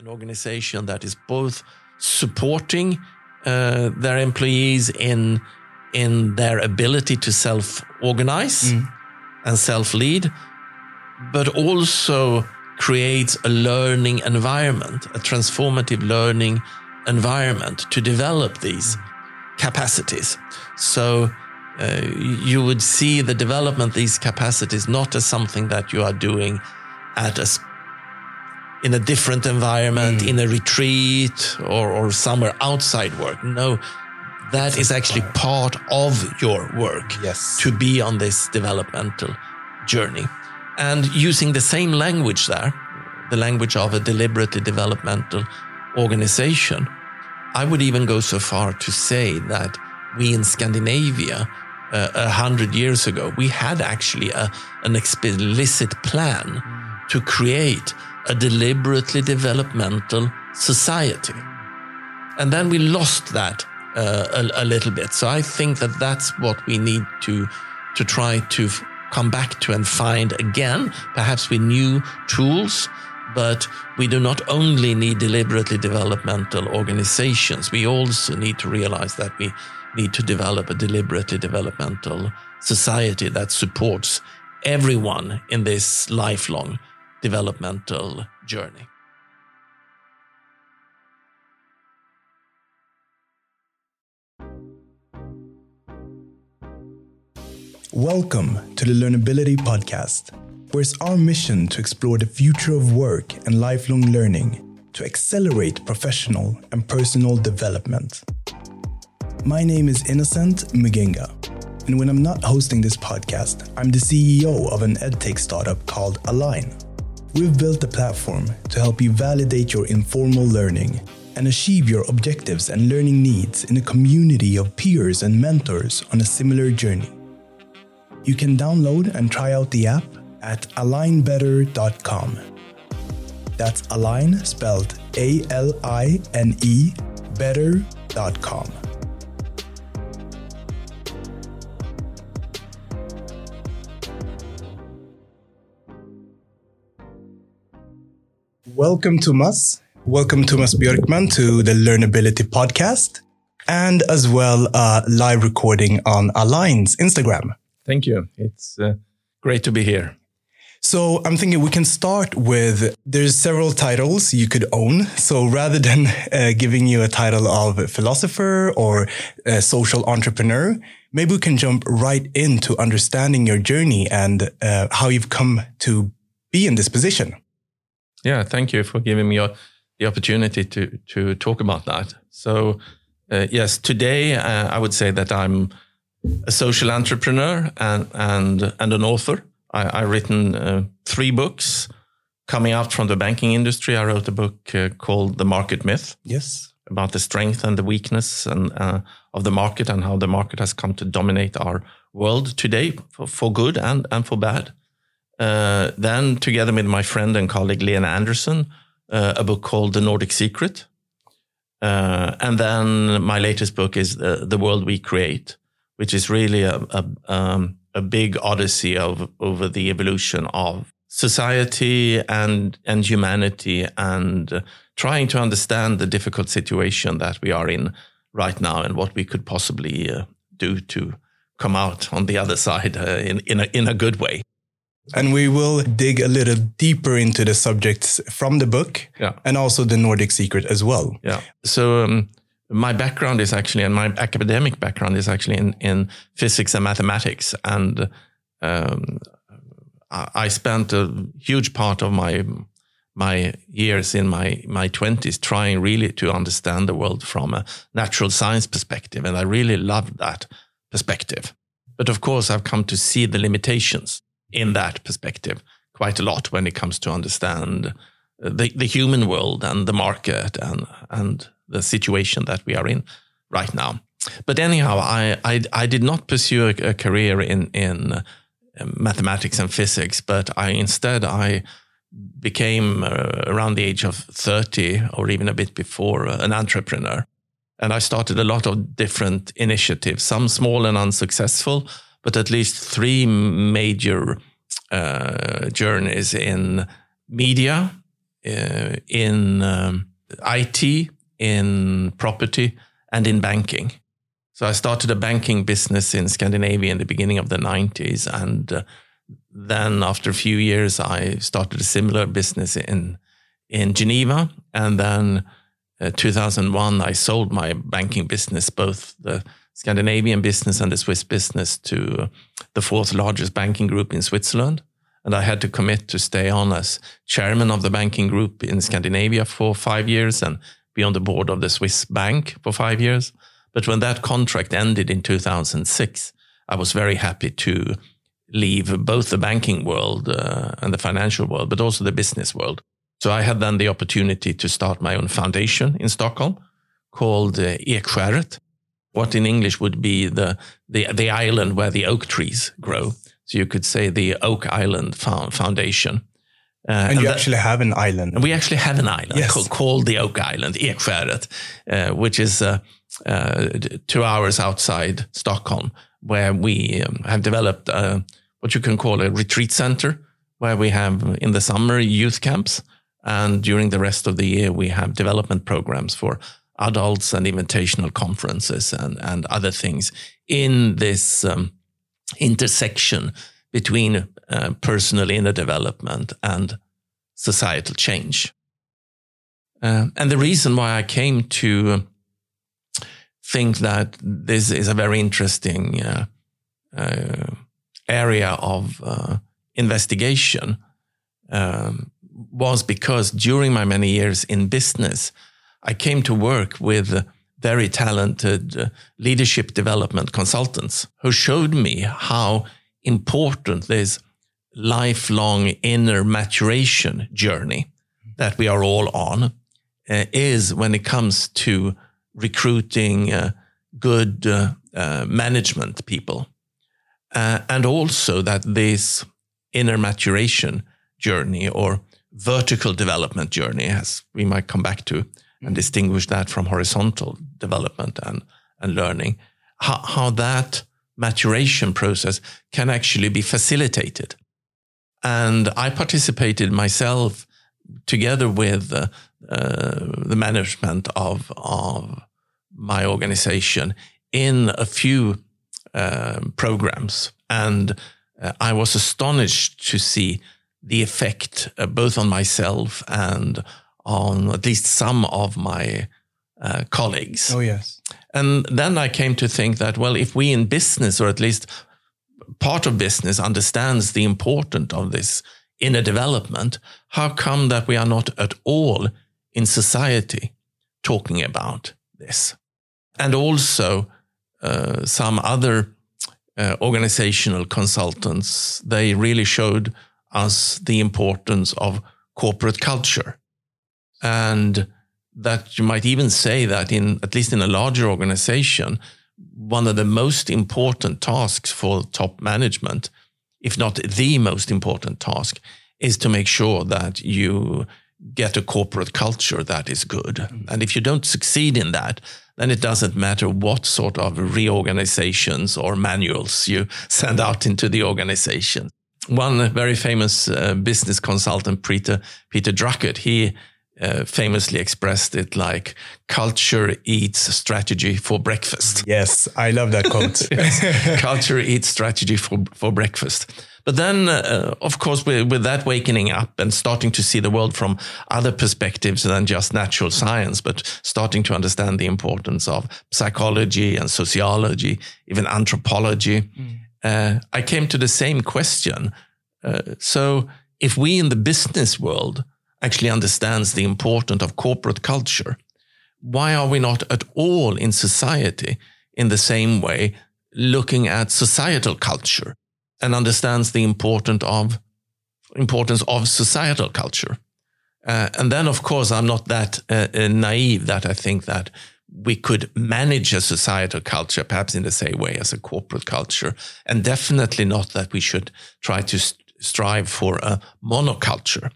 an organization that is both supporting uh, their employees in in their ability to self organize mm. and self lead, but also creates a learning environment, a transformative learning environment to develop these mm. capacities. So uh, you would see the development these capacities not as something that you are doing at a in a different environment, mm. in a retreat or, or somewhere outside work. No, that is actually part of your work. Yes. To be on this developmental journey. And using the same language there, the language of a deliberately developmental organization, I would even go so far to say that we in Scandinavia, uh, a uh, hundred years ago, we had actually a, an explicit plan mm. to create a deliberately developmental society. And then we lost that uh, a, a, little bit. So I think that that's what we need to to try to f- come back to and find again, perhaps with new tools. But we do not only need deliberately developmental organizations. We also need to realize that we need to develop a deliberately developmental society that supports everyone in this lifelong developmental journey. Welcome to the Learnability Podcast, where it's our mission to explore the future of work and lifelong learning to accelerate professional and personal development. My name is Innocent Mugenga, and when I'm not hosting this podcast, I'm the CEO of an edtech startup called Aline. We've built a platform to help you validate your informal learning and achieve your objectives and learning needs in a community of peers and mentors on a similar journey. You can download and try out the app at alinebetter.com. That's align spelled A L I N E better.com. Welcome, Thomas. Welcome, Thomas Björkman, to the Learnability Podcast, and as well a live recording on Aline's Instagram. Thank you. It's uh, great to be here. So I'm thinking we can start with there's several titles you could own. So rather than uh, giving you a title of philosopher or social entrepreneur, maybe we can jump right into understanding your journey and uh, how you've come to be in this position. Yeah, thank you for giving me the opportunity to to talk about that. So, uh, yes, today uh, I would say that I'm a social entrepreneur and and and an author. I, have written uh, three books coming out from the banking industry. I wrote a book uh, called The Market Myth. Yes, about the strength and the weakness and uh, of the market and how the market has come to dominate our world today for, for good and and for bad. Uh, then, together with my friend and colleague Lene Andersen, uh, a book called The Nordic Secret. Uh, and then my latest book is The, the World We Create, which is really a, a, um, a big odyssey of over the evolution of society and and humanity and uh, trying to understand the difficult situation that we are in right now and what we could possibly uh, do to come out on the other side uh, in in a, in a good way. And we will dig a little deeper into the subjects from the book yeah. and also the Nordic secret as well. Yeah. So um, my background is actually, and my academic background is actually in, in physics and mathematics. And um, I spent a huge part of my my years in my my 20s trying really to understand the world from a natural science perspective and I really loved that perspective but of course I've come to see the limitations in that perspective quite a lot when it comes to understand the, the human world and the market and and the situation that we are in right now. But anyhow, I I, I did not pursue a, career in in uh, mathematics and physics, but I instead I became uh, around the age of 30 or even a bit before uh, an entrepreneur. And I started a lot of different initiatives, some small and unsuccessful, but at least three major uh, journeys in media, uh, in um, IT, in property, and in banking. So I started a banking business in Scandinavia in the beginning of the 90s. And uh, then after a few years, I started a similar business in, in Geneva. And then uh, 2001, I sold my banking business, both the Scandinavian business and the Swiss business, to the fourth largest banking group in Switzerland. And I had to commit to stay on as chairman of the banking group in Scandinavia for five years and be on the board of the Swiss bank for five years. But when that contract ended in 2006, I was very happy to leave both the banking world uh, and the financial world, but also the business world. So I had then the opportunity to start my own foundation in Stockholm called uh, Ekskäret, what in English would be the, the, the island where the oak trees grow. So you could say the Oak Island Foundation. Uh, and, and, you that, actually have an island. We actually have an island yes. called, called, the Oak Island, Ekskäret, uh, which is uh, uh, two hours outside Stockholm, where we um, have developed uh, what you can call a retreat center, where we have in the summer youth camps. And during the rest of the year, we have development programs for adults and invitational conferences and, and other things in this um, intersection between uh, personal inner development and societal change. Uh, and the reason why I came to think that this is a very interesting uh, uh area of uh, investigation um, was because during my many years in business, I came to work with very talented uh, leadership development consultants who showed me how important this lifelong inner maturation journey that we are all on uh, is when it comes to recruiting uh, good uh, uh management people. Uh, and also that this inner maturation journey or vertical development journey, as we might come back to, and distinguish that from horizontal development and, and learning, how, how that maturation process can actually be facilitated. And I participated myself together with uh, uh, the management of, of my organization in a few uh, programs. And uh, I was astonished to see the effect uh, both on myself and on at least some of my uh, colleagues. Oh, yes. And then I came to think that, well, if we in business, or at least part of business, understands the importance of this inner development, how come that we are not at all in society talking about this? And also, uh, some other uh, organizational consultants, they really showed us the importance of corporate culture and that you might even say that in at least in a larger organization, one of the most important tasks for top management, if not the most important task, is to make sure that you get a corporate culture that is good. Mm. And if you don't succeed in that, then it doesn't matter what sort of reorganizations or manuals you send out into the organization. One very famous uh, business consultant, Peter, Peter Drucker, he uh, famously expressed it like culture eats strategy for breakfast. Yes, I love that quote. culture eats strategy for, for breakfast. But then, uh, of course, with, with, that wakening up and starting to see the world from other perspectives than just natural science, but starting to understand the importance of psychology and sociology, even anthropology, mm. uh, I came to the same question. Uh, so, if we in the business world actually understands the importance of corporate culture. Why are we not at all in society in the same way looking at societal culture and understands the importance of importance of societal culture? Uh, and then, of course, I'm not that uh, uh, naive that I think that we could manage a societal culture perhaps in the same way as a corporate culture, and definitely not that we should try to st- strive for a monoculture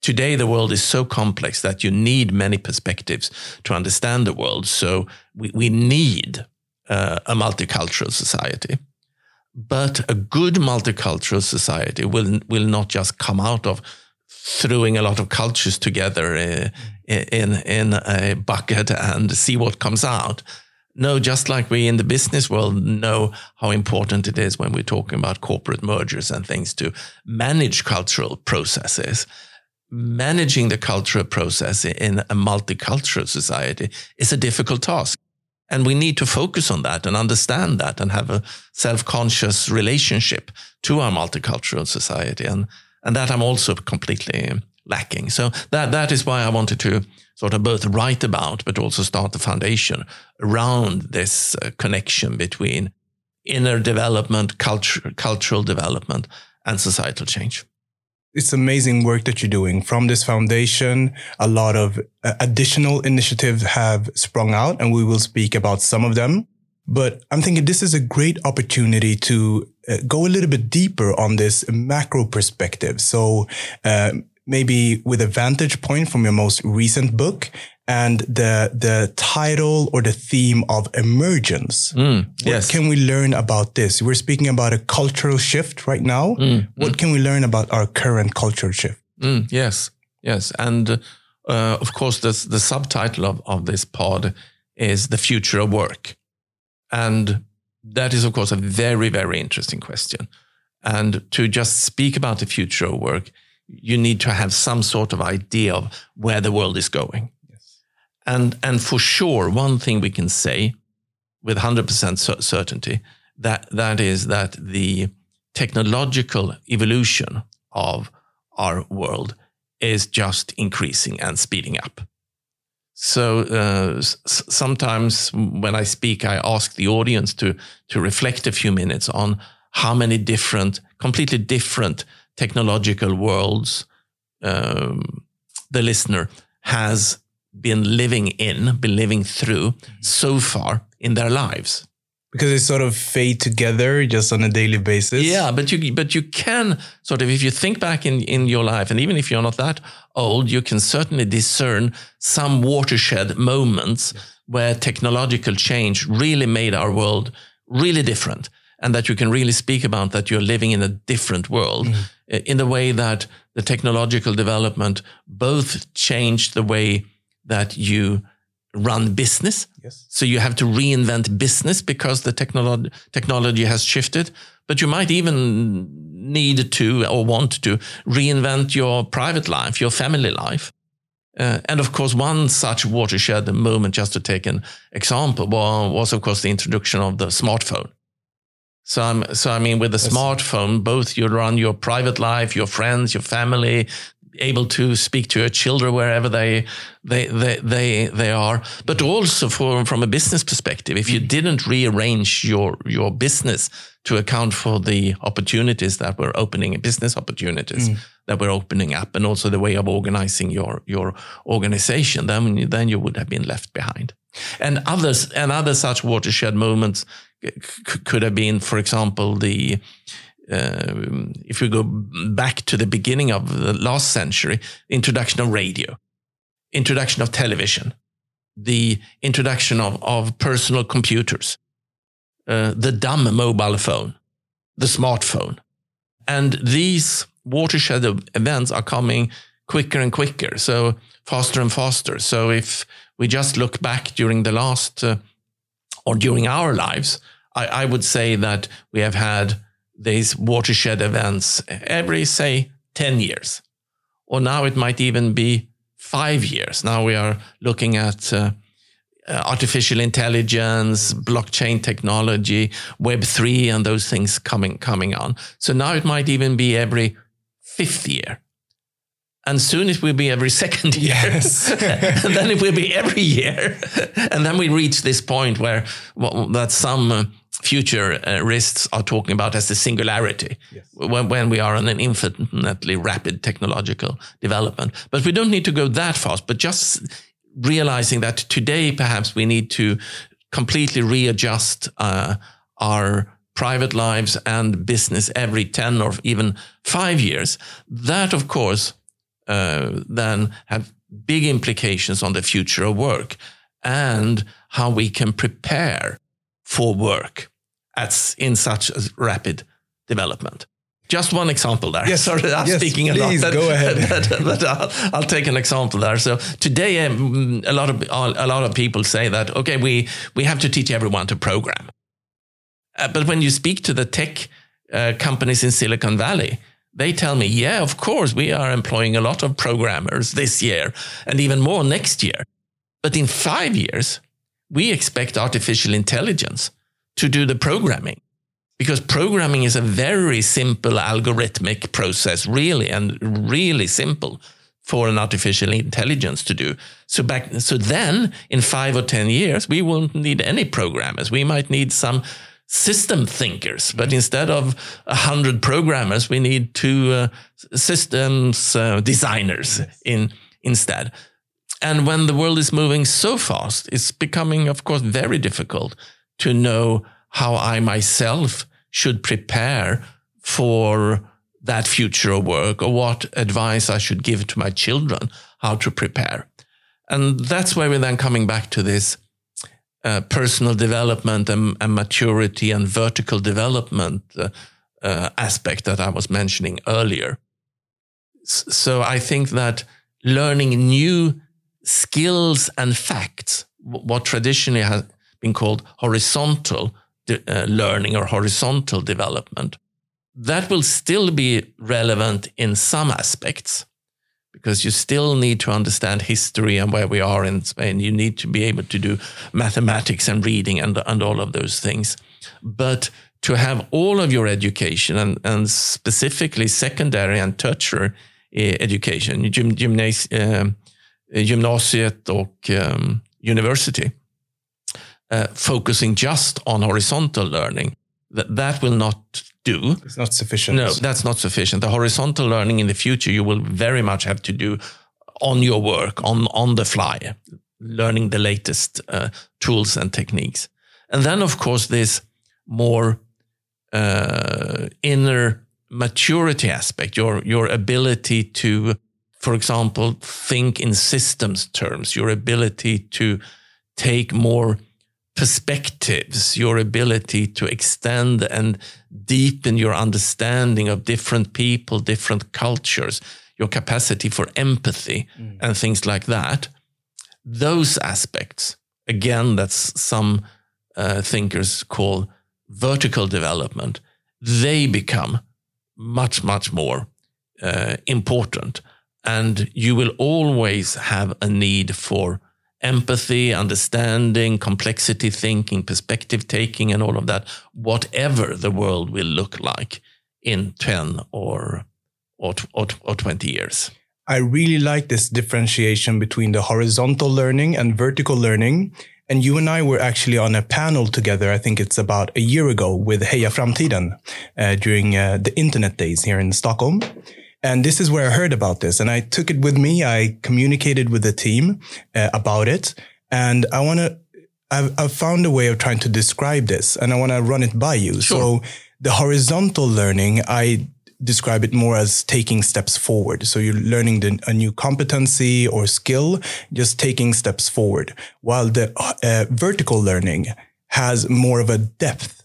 Today, the world is so complex that you need many perspectives to understand the world. So we, we need uh, a multicultural society. But a good multicultural society will, will not just come out of throwing a lot of cultures together uh, in in a bucket and see what comes out. No, just like we in the business world know how important it is when we're talking about corporate mergers and things to manage cultural processes. Managing the cultural process in a multicultural society is a difficult task. And we need to focus on that and understand that and have a self-conscious relationship to our multicultural society. And, and that I'm also completely lacking. So that, that is why I wanted to sort of both write about, but also start the foundation around this uh, connection between inner development, culture, cultural development, and societal change it's amazing work that you're doing from this foundation. A lot of uh, additional initiatives have sprung out and we will speak about some of them. But I'm thinking this is a great opportunity to uh, go a little bit deeper on this macro perspective. So, uh, maybe with a vantage point from your most recent book and the the title or the theme of emergence. Mm, yes. What can we learn about this? We're speaking about a cultural shift right now. Mm, what mm. can we learn about our current cultural shift? Mm, yes, yes, and uh, of course, the the subtitle of of this pod is the future of work, and that is of course a very very interesting question. And to just speak about the future of work, you need to have some sort of idea of where the world is going and, and for sure, one thing we can say with 100% certainty, that, that is that the technological evolution of our world is just increasing and speeding up. So uh, s- sometimes when I speak, I ask the audience to to reflect a few minutes on how many different, completely different technological worlds um, the listener has been living in, been living through so far in their lives. Because they sort of fade together just on a daily basis. Yeah, but you but you can sort of if you think back in, in your life, and even if you're not that old, you can certainly discern some watershed moments where technological change really made our world really different. And that you can really speak about that you're living in a different world mm. in the way that the technological development both changed the way that you run business. Yes. So you have to reinvent business because the technology technology has shifted. But you might even need to or want to reinvent your private life, your family life. Uh, and of course, one such watershed moment, just to take an example, was, was of course the introduction of the smartphone. So, I'm, so I mean, with the yes. smartphone, both you run your private life, your friends, your family, able to speak to your children wherever they they they they, they are but also for, from a business perspective if you didn't rearrange your your business to account for the opportunities that were opening business opportunities mm. that were opening up and also the way of organizing your your organization then then you would have been left behind and others and other such watershed moments could have been for example the if we go back to the beginning of the last century, introduction of radio, introduction of television, the introduction of, of personal computers, uh, the dumb mobile phone, the smartphone. And these watershed events are coming quicker and quicker, so faster and faster. So if we just look back during the last uh, or during our lives, I, I would say that we have had these watershed events every, say, 10 years. Or now it might even be five years. Now we are looking at uh, uh artificial intelligence, blockchain technology, Web3, and those things coming, coming on. So now it might even be every fifth year. And soon it will be every second year. Yes. and then it will be every year. and then we reach this point where well, that some uh, futurists uh, are talking about as the singularity yes. when, when we are on an infinitely rapid technological development. But we don't need to go that fast, but just realizing that today perhaps we need to completely readjust uh, our private lives and business every 10 or even five years. That, of course, uh, then have big implications on the future of work and how we can prepare for work at, in such a rapid development. just one example there. Yes, Sorry, I'm yes, speaking a please, lot. But, go ahead. But, but I'll, I'll, take an example there. So today, um, a lot of a lot of people say that okay, we we have to teach everyone to program. Uh, but when you speak to the tech uh, companies in Silicon Valley, they tell me, yeah, of course, we are employing a lot of programmers this year and even more next year. But in five years, we expect artificial intelligence to do the programming because programming is a very simple algorithmic process, really, and really simple for an artificial intelligence to do. So back, so then in five or 10 years, we won't need any programmers. We might need some system thinkers, but instead of a hundred programmers, we need two uh, systems uh, designers in instead. And when the world is moving so fast, it's becoming, of course, very difficult to know how I myself should prepare for that future of work or what advice I should give to my children how to prepare. And that's where we're then coming back to this uh, personal development and, and, maturity and vertical development uh, uh, aspect that I was mentioning earlier. So I think that learning new skills and facts, what traditionally has been called horizontal uh, learning or horizontal development, that will still be relevant in some aspects because you still need to understand history and where we are in Spain. You need to be able to do mathematics and reading and, and all of those things. But to have all of your education and, and specifically secondary and tertiary eh, education, gym, gymnas, uh, gymnasiet och um, university, uh, focusing just on horizontal learning, that, that will not do. It's not sufficient. No, that's not sufficient. The horizontal learning in the future, you will very much have to do on your work, on, on the fly, learning the latest uh, tools and techniques. And then, of course, this more uh, inner maturity aspect, your, your ability to, for example, think in systems terms, your ability to take more perspectives, your ability to extend and deepen your understanding of different people, different cultures, your capacity for empathy mm. and things like that. Those aspects, again, that's some uh, thinkers call vertical development, they become much, much more uh, important. And you will always have a need for empathy, understanding, complexity thinking, perspective taking, and all of that, whatever the world will look like in 10 or, or, or, or 20 years. I really like this differentiation between the horizontal learning and vertical learning. And you and I were actually on a panel together, I think it's about a year ago, with Heja Framtiden uh, during uh, the internet days here in Stockholm. And this is where I heard about this and I took it with me. I communicated with the team uh, about it. And I want to, I've, I've, found a way of trying to describe this and I want to run it by you. Sure. So the horizontal learning, I describe it more as taking steps forward. So you're learning the, a new competency or skill, just taking steps forward. While the uh, vertical learning has more of a depth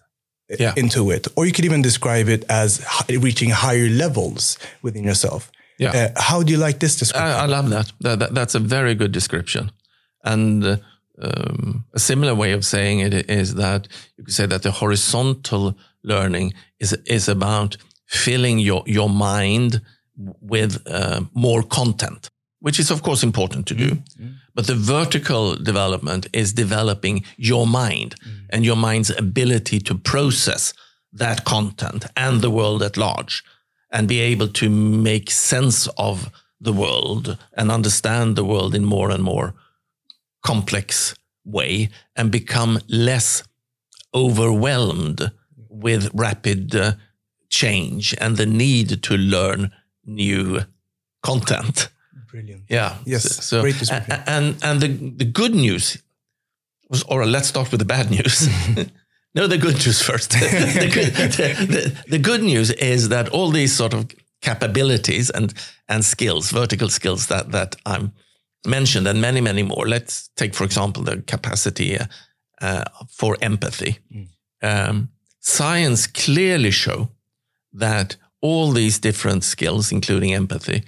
yeah. into it. Or you could even describe it as reaching higher levels within yourself. Yeah. Uh, how do you like this description? I, I love that. That, that. That's a very good description. And uh, um, a similar way of saying it is that you could say that the horizontal learning is, is about filling your, your mind with uh, more content, which is, of course, important to do. Mm-hmm. But the vertical development is developing your mind mm. and your mind's ability to process that content and the world at large and be able to make sense of the world and understand the world in more and more complex way and become less overwhelmed with rapid uh, change and the need to learn new content. Brilliant. Yeah. Yes. So, Great and and the the good news was, or let's start with the bad news. no, the good news first. the, good, the, the, the good news is that all these sort of capabilities and and skills, vertical skills that that I'm mentioned, and many many more. Let's take, for example, the capacity uh, uh, for empathy. Mm. Um, science clearly show that all these different skills, including empathy,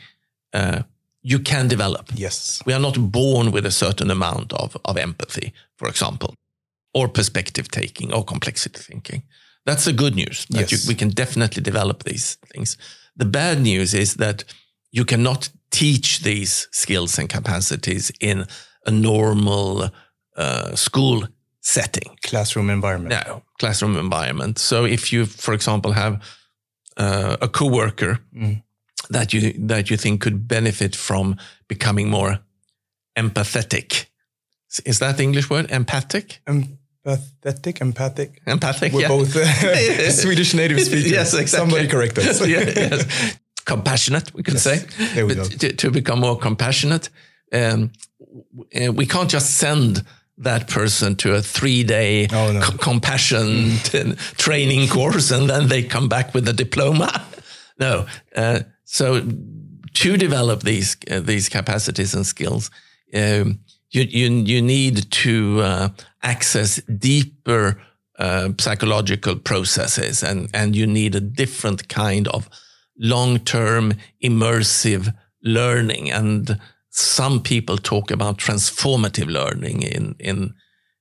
uh, you can develop. Yes. We are not born with a certain amount of, of empathy, for example, or perspective taking or complexity thinking. That's the good news. That Yes. you, we can definitely develop these things. The bad news is that you cannot teach these skills and capacities in a normal uh, school setting. Classroom environment. No, classroom environment. So if you, for example, have uh, a coworker Mm. That you that you think could benefit from becoming more empathetic, is that the English word? Empathic, Empathetic, empathic. empathic. We're yeah. both uh, Swedish native speakers. Yes, exactly. Somebody correct us. Yeah, yes. Compassionate, we could Yes. say. There we But go. To, to become more compassionate, um, uh, we can't just send that person to a three-day Oh, no. co- compassion t- training course and then they come back with a diploma. No. Uh, so to develop these uh, these capacities and skills, um, you you you need to uh, access deeper uh, psychological processes, and and you need a different kind of long term immersive learning. And some people talk about transformative learning in in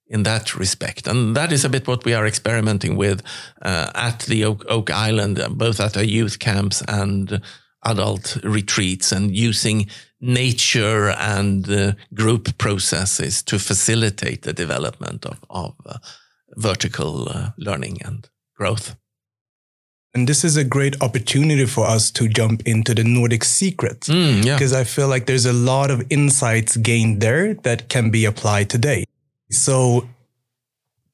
in that respect. And that is a bit what we are experimenting with uh, at the Oak, Oak Island, both at our youth camps and adult retreats, and using nature and uh, group processes to facilitate the development of, of uh, vertical uh, learning and growth. And this is a great opportunity for us to jump into the Nordic secret. Mm, yeah. Because I feel like there's a lot of insights gained there that can be applied today. So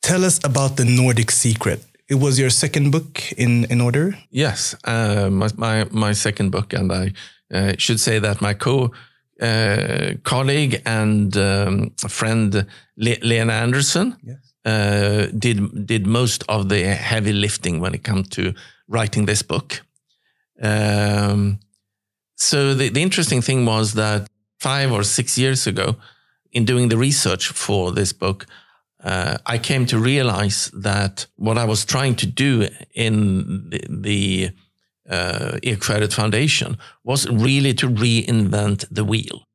tell us about the Nordic secret. It was your second book in, in order? Yes, uh, my, my my second book, and I uh, should say that my co uh, colleague and um, friend Le- Lene Andersen Yes. uh, did did most of the heavy lifting when it comes to writing this book. Um, so the, the interesting thing was that five or six years ago, in doing the research for this book, uh, I came to realize that what I was trying to do in the, the uh, Foundation was really to reinvent the wheel,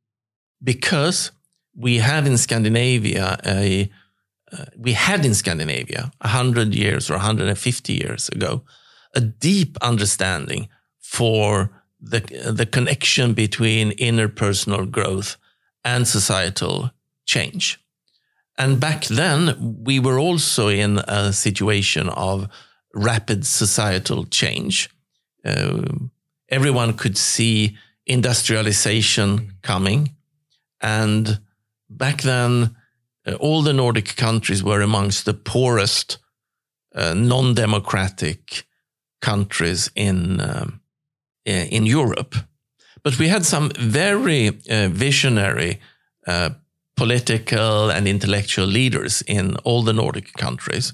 because we have in Scandinavia a uh, we had in Scandinavia 100 years or 150 years ago a deep understanding for the, the connection between interpersonal growth and societal change. And back then, we were also in a situation of rapid societal change. Uh, everyone could see industrialization coming. And back then, uh, all the Nordic countries were amongst the poorest, uh, non democratic countries in, um, in Europe. But we had some very uh, visionary uh, political and intellectual leaders in all the Nordic countries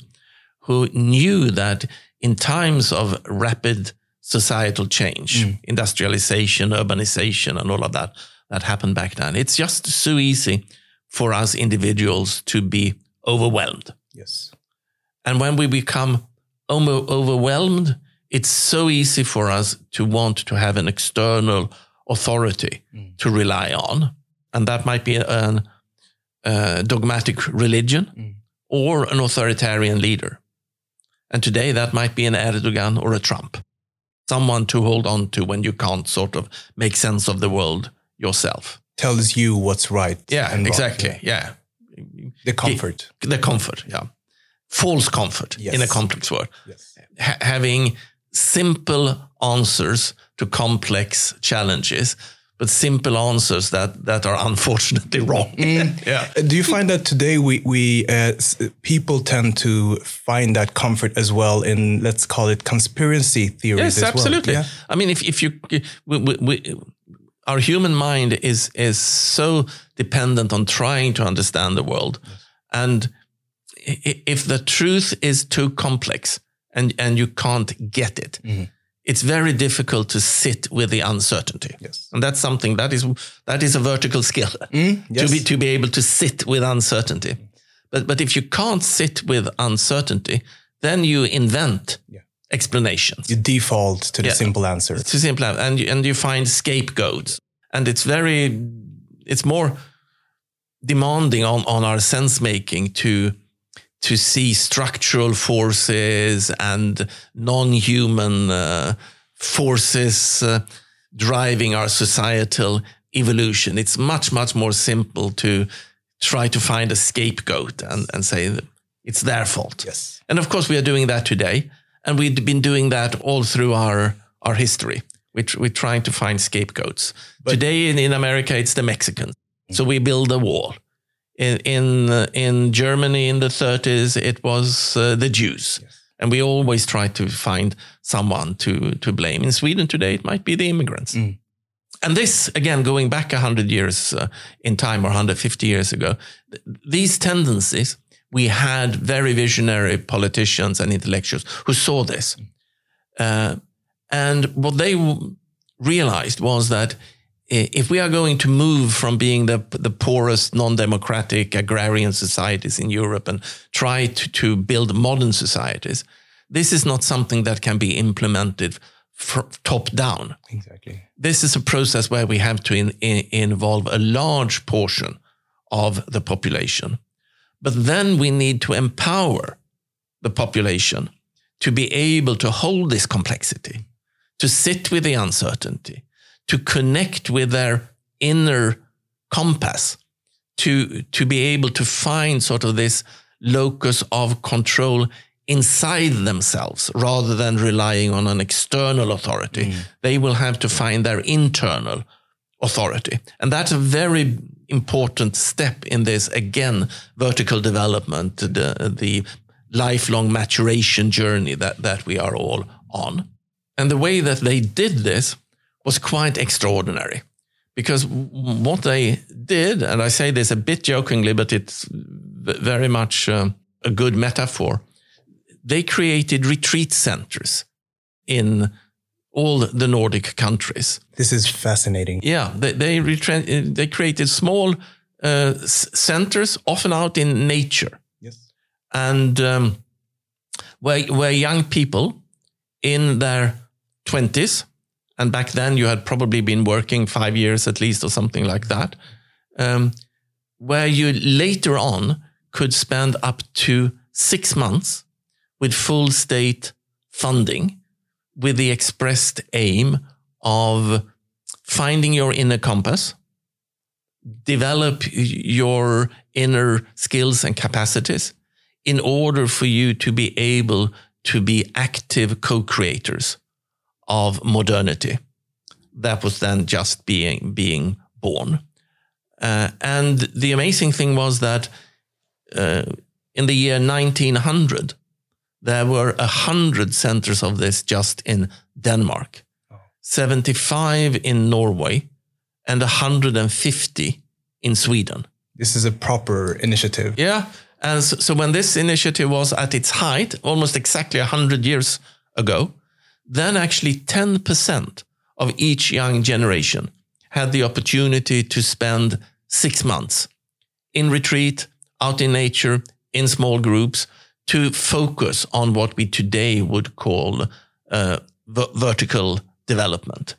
who knew that in times of rapid societal change, mm. industrialization, urbanization, and all of that that happened back then, it's just so easy for us individuals to be overwhelmed. Yes. And when we become overwhelmed, it's so easy for us to want to have an external authority mm. to rely on. And that might be an uh, dogmatic religion or an authoritarian leader. And today that might be an Erdogan or a Trump, someone to hold on to when you can't sort of make sense of the world yourself. Tells you what's right. Yeah, and wrong. exactly. Yeah. The comfort. The comfort. Yeah. False comfort Yes. in a complex world. Yes. ha- having simple answers to complex challenges, but simple answers that that are unfortunately wrong. yeah. Uh, Do you find that today we we uh, people tend to find that comfort as well in let's call it conspiracy theories Yes, as well? absolutely. Yeah. I mean, if if you we, we, we, our human mind is is so dependent on trying to understand the world, and i- i- if the truth is too complex and and you can't get it, it's very difficult to sit with the uncertainty. Yes. and that's something that is that is a vertical skill mm, to yes. be to be able to sit with uncertainty. But but if you can't sit with uncertainty, then you invent Yeah. explanations. You default to the yeah. simple answer. To simple and you, and you find scapegoats, and it's very, it's more demanding on on our sense making to to see structural forces and non-human uh, forces uh, driving our societal evolution. It's much much more simple to try to find a scapegoat and, and say it's their fault. Yes. And of course, we are doing that today. And we've been doing that all through our, our history. We're, we're trying to find scapegoats. But today in, in America, it's the Mexicans. So we build a wall. In in, in Germany in the 30s, it was uh, the Jews. Yes. And we always try to find someone to, to blame. In Sweden today, it might be the immigrants. Mm. And this, again, going back 100 years uh, in time or 150 years ago, th- these tendencies, we had very visionary politicians and intellectuals who saw this. Uh, and what they w- realized was that if we are going to move from being the, the poorest, non-democratic agrarian societies in Europe and try to, to build modern societies, this is not something that can be implemented top down. Exactly. This is a process where we have to in, in, involve a large portion of the population. But then we need to empower the population to be able to hold this complexity, to sit with the uncertainty, to connect with their inner compass, to, to be able to find sort of this locus of control inside themselves rather than relying on an external authority. Mm. They will have to find their internal authority. And that's a very important step in this, again, vertical development, the, the lifelong maturation journey that, that we are all on. And the way that they did this was quite extraordinary because what they did, and I say this a bit jokingly, but it's very much uh, a good metaphor they created retreat centers in all the Nordic countries. This is fascinating. Yeah, they they, they created small uh, centers, often out in nature. Yes, and um, where where young people in their twenties, and back then you had probably been working five years at least or something like that, um, where you later on could spend up to six months with full state funding with the expressed aim of finding your inner compass, develop your inner skills and capacities in order for you to be able to be active co-creators of modernity. That was then just being, being born. Uh, and the amazing thing was that uh, in the year 1900, there were a hundred centers of this just in Denmark, oh. 75 in Norway, and 150 in Sweden. This is a proper initiative. Yeah. And so, so when this initiative was at its height, almost exactly 100 years ago, then actually 10% of each young generation had the opportunity to spend six months in retreat, out in nature, in small groups, to focus on what we today would call uh, vertical development.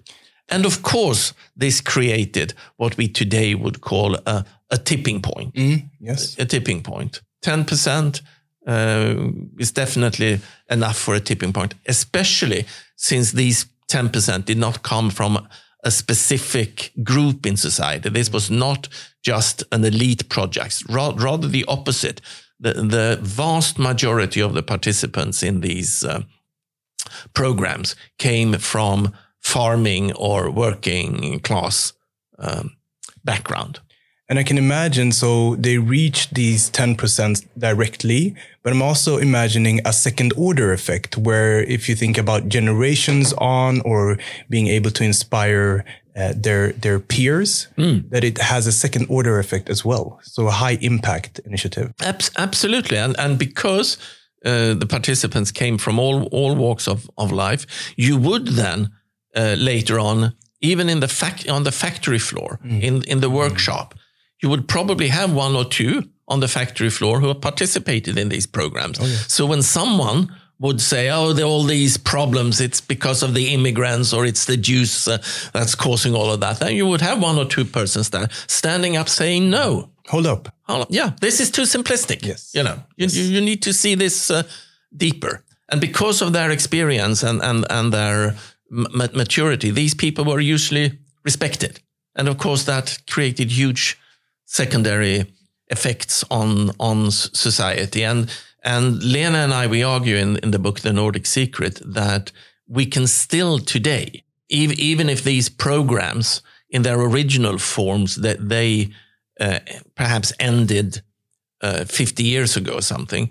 And of course, this created what we today would call a, a tipping point. Mm, yes. A, tipping point. 10% uh, is definitely enough for a tipping point, especially since these 10% did not come from a specific group in society. This was not just an elite project, rather the opposite the, the vast majority of the participants in these uh, programs came from farming or working class um, background. And I can imagine, so they reach these 10% directly, but I'm also imagining a second order effect where if you think about generations on or being able to inspire uh, their their peers mm. that it has a second order effect as well so a high impact initiative absolutely and and because uh, the participants came from all all walks of, of life you would then uh, later on even in the fact on the factory floor mm. in in the workshop mm. You would probably have one or two on the factory floor who have participated in these programs oh, yeah. so when someone would say, oh, the, all these problems, it's because of the immigrants or it's the Jews uh, that's causing all of that. Then you would have one or two persons there standing up saying, no. Hold up. Hold up. Yeah, this is too simplistic. Yes. You know, you, Yes. you, you need to see this uh, deeper. And because of their experience and, and, and their maturity, these people were usually respected. And of course, that created huge secondary effects on on society. And and Lene and I we argue in, in the book The Nordic Secret that we can still today, even, even if these programs in their original forms that they uh, perhaps ended uh, 50 years ago or something,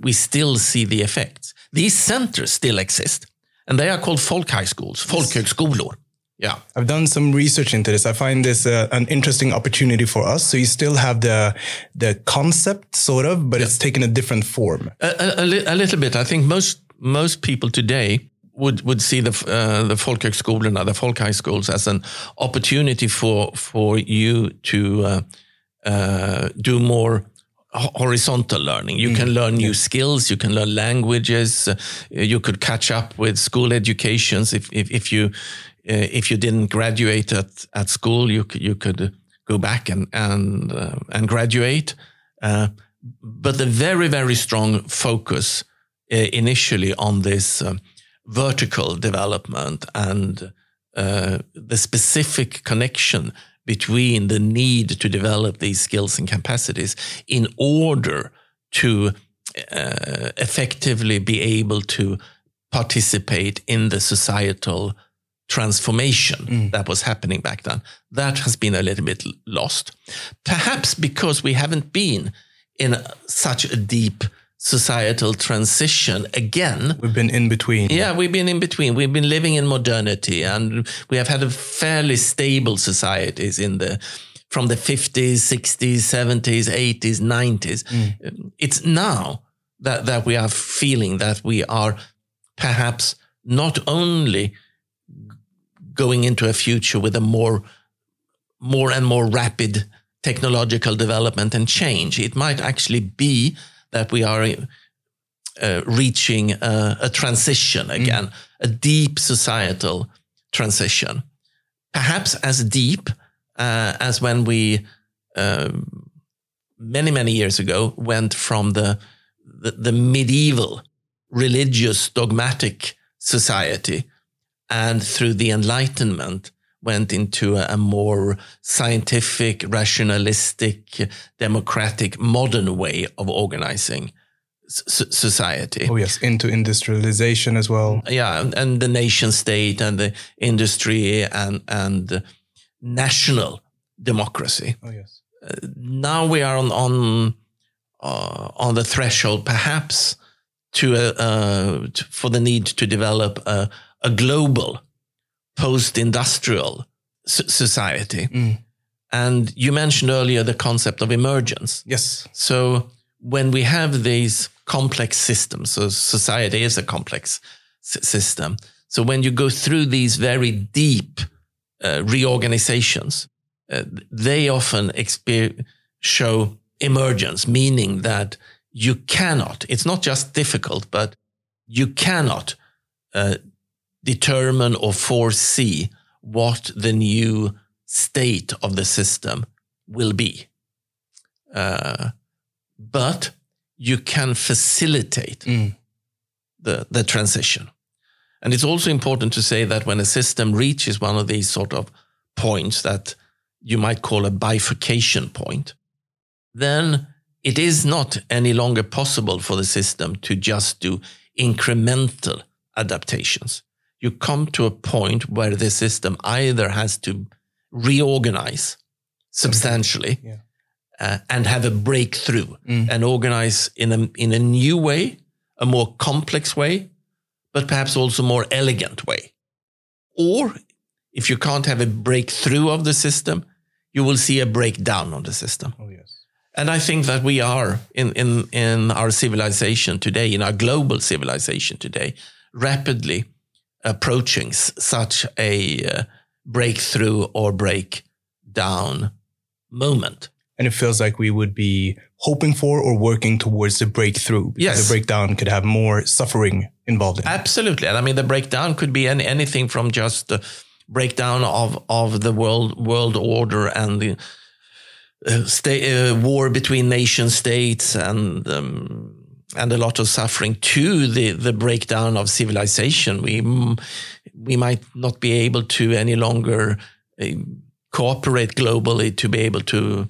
we still see the effects. These centers still exist, and they are called folk high schools, folkhögskolor. Yeah. I've done some research into this. I find this uh, an interesting opportunity for us. So you still have the the concept, sort of, but it's taken a different form. A, a, a li- a little bit. I think most most people today would would see the uh, the folkhögskolorna, the folk high schools, as an opportunity for for you to uh, uh, do more horizontal learning. You can learn new skills. You can learn languages. Uh, you could catch up with school educations if if, if you if you didn't graduate at at school, you you could go back and and uh, and graduate. Uh, but the very very strong focus uh, initially on this vertical development and uh, the specific connection between the need to develop these skills and capacities in order to uh, effectively be able to participate in the societal transformation mm. that was happening back then. That has been a little bit lost. Perhaps because we haven't been in such a deep societal transition again. We've been in between. Yeah, we've been in between. We've been living in modernity and we have had a fairly stable societies in the from the 50s, 60s, 70s, 80s, 90s. It's now that, that we are feeling that we are perhaps not only going into a future with a more more and more rapid technological development and change. It might actually be that we are uh, reaching a, a transition again, a deep societal transition, perhaps as deep uh, as when we um, many many years ago went from the the, the medieval religious dogmatic society and through the enlightenment went into a, a more scientific rationalistic democratic modern way of organizing society Oh yes, into industrialization as well. yeah, and, and the nation state and the industry and and national democracy. Oh yes. Now we are on on uh, on the threshold, perhaps, to, uh, uh, to for the need to develop a, a global post-industrial s- society. Mm. And you mentioned earlier the concept of emergence. Yes. So when we have these complex systems, so society is a complex system. So when you go through these very deep uh, reorganizations, uh, they often exper- show emergence, meaning that you cannot, it's not just difficult, but you cannot uh, determine or foresee what the new state of the system will be. Uh, but you can facilitate Mm. the, the transition. And it's also important to say that when a system reaches one of these sort of points that you might call a bifurcation point, then it is not any longer possible for the system to just do incremental adaptations. You come to a point where the system either has to reorganize substantially Yeah. uh, and have a breakthrough Mm. and organize in a, in a new way, a more complex way, but perhaps also more elegant way. Or if you can't have a breakthrough of the system, you will see a breakdown of the system. Oh yes. And I think that we are in, in, in our civilization today, in our global civilization today, rapidly approaching such a uh, breakthrough or breakdown moment. and it feels like we would be hoping for or working towards the breakthrough. Yes. The breakdown could have more suffering involved in it. Absolutely. And I mean, the breakdown could be any, anything from just the breakdown of, of the world, world order and the uh, sta- uh, war between nation states and, um, and a lot of suffering to the, the breakdown of civilization. We, we might not be able to any longer uh, cooperate globally to be able to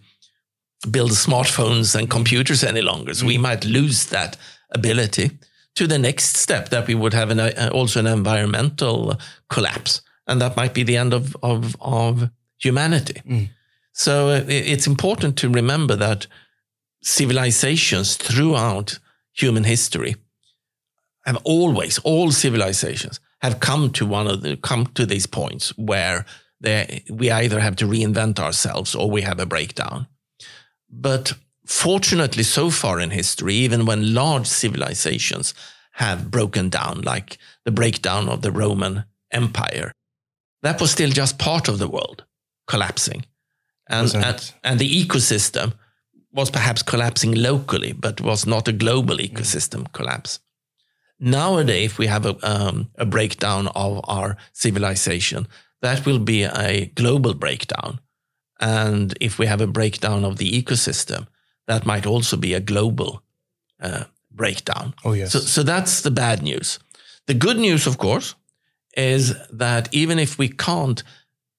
build smartphones and computers any longer. So we might lose that ability to the next step that we would have an, uh, also an environmental collapse. And that might be the end of, of, of humanity. So uh, it's important to remember that civilizations throughout human history have always, all civilizations have come to one of the, come to these points where they, we either have to reinvent ourselves or we have a breakdown. But fortunately, so far in history, even when large civilizations have broken down, like the breakdown of the Roman Empire, that was still just part of the world collapsing. And, and, and the ecosystem was perhaps collapsing locally, but was not a global ecosystem collapse. Nowadays, if we have a, um, a breakdown of our civilization, that will be a global breakdown. And if we have a breakdown of the ecosystem, that might also be a global uh, breakdown. Oh, yes. So, so that's the bad news. The good news, of course, is that even if we can't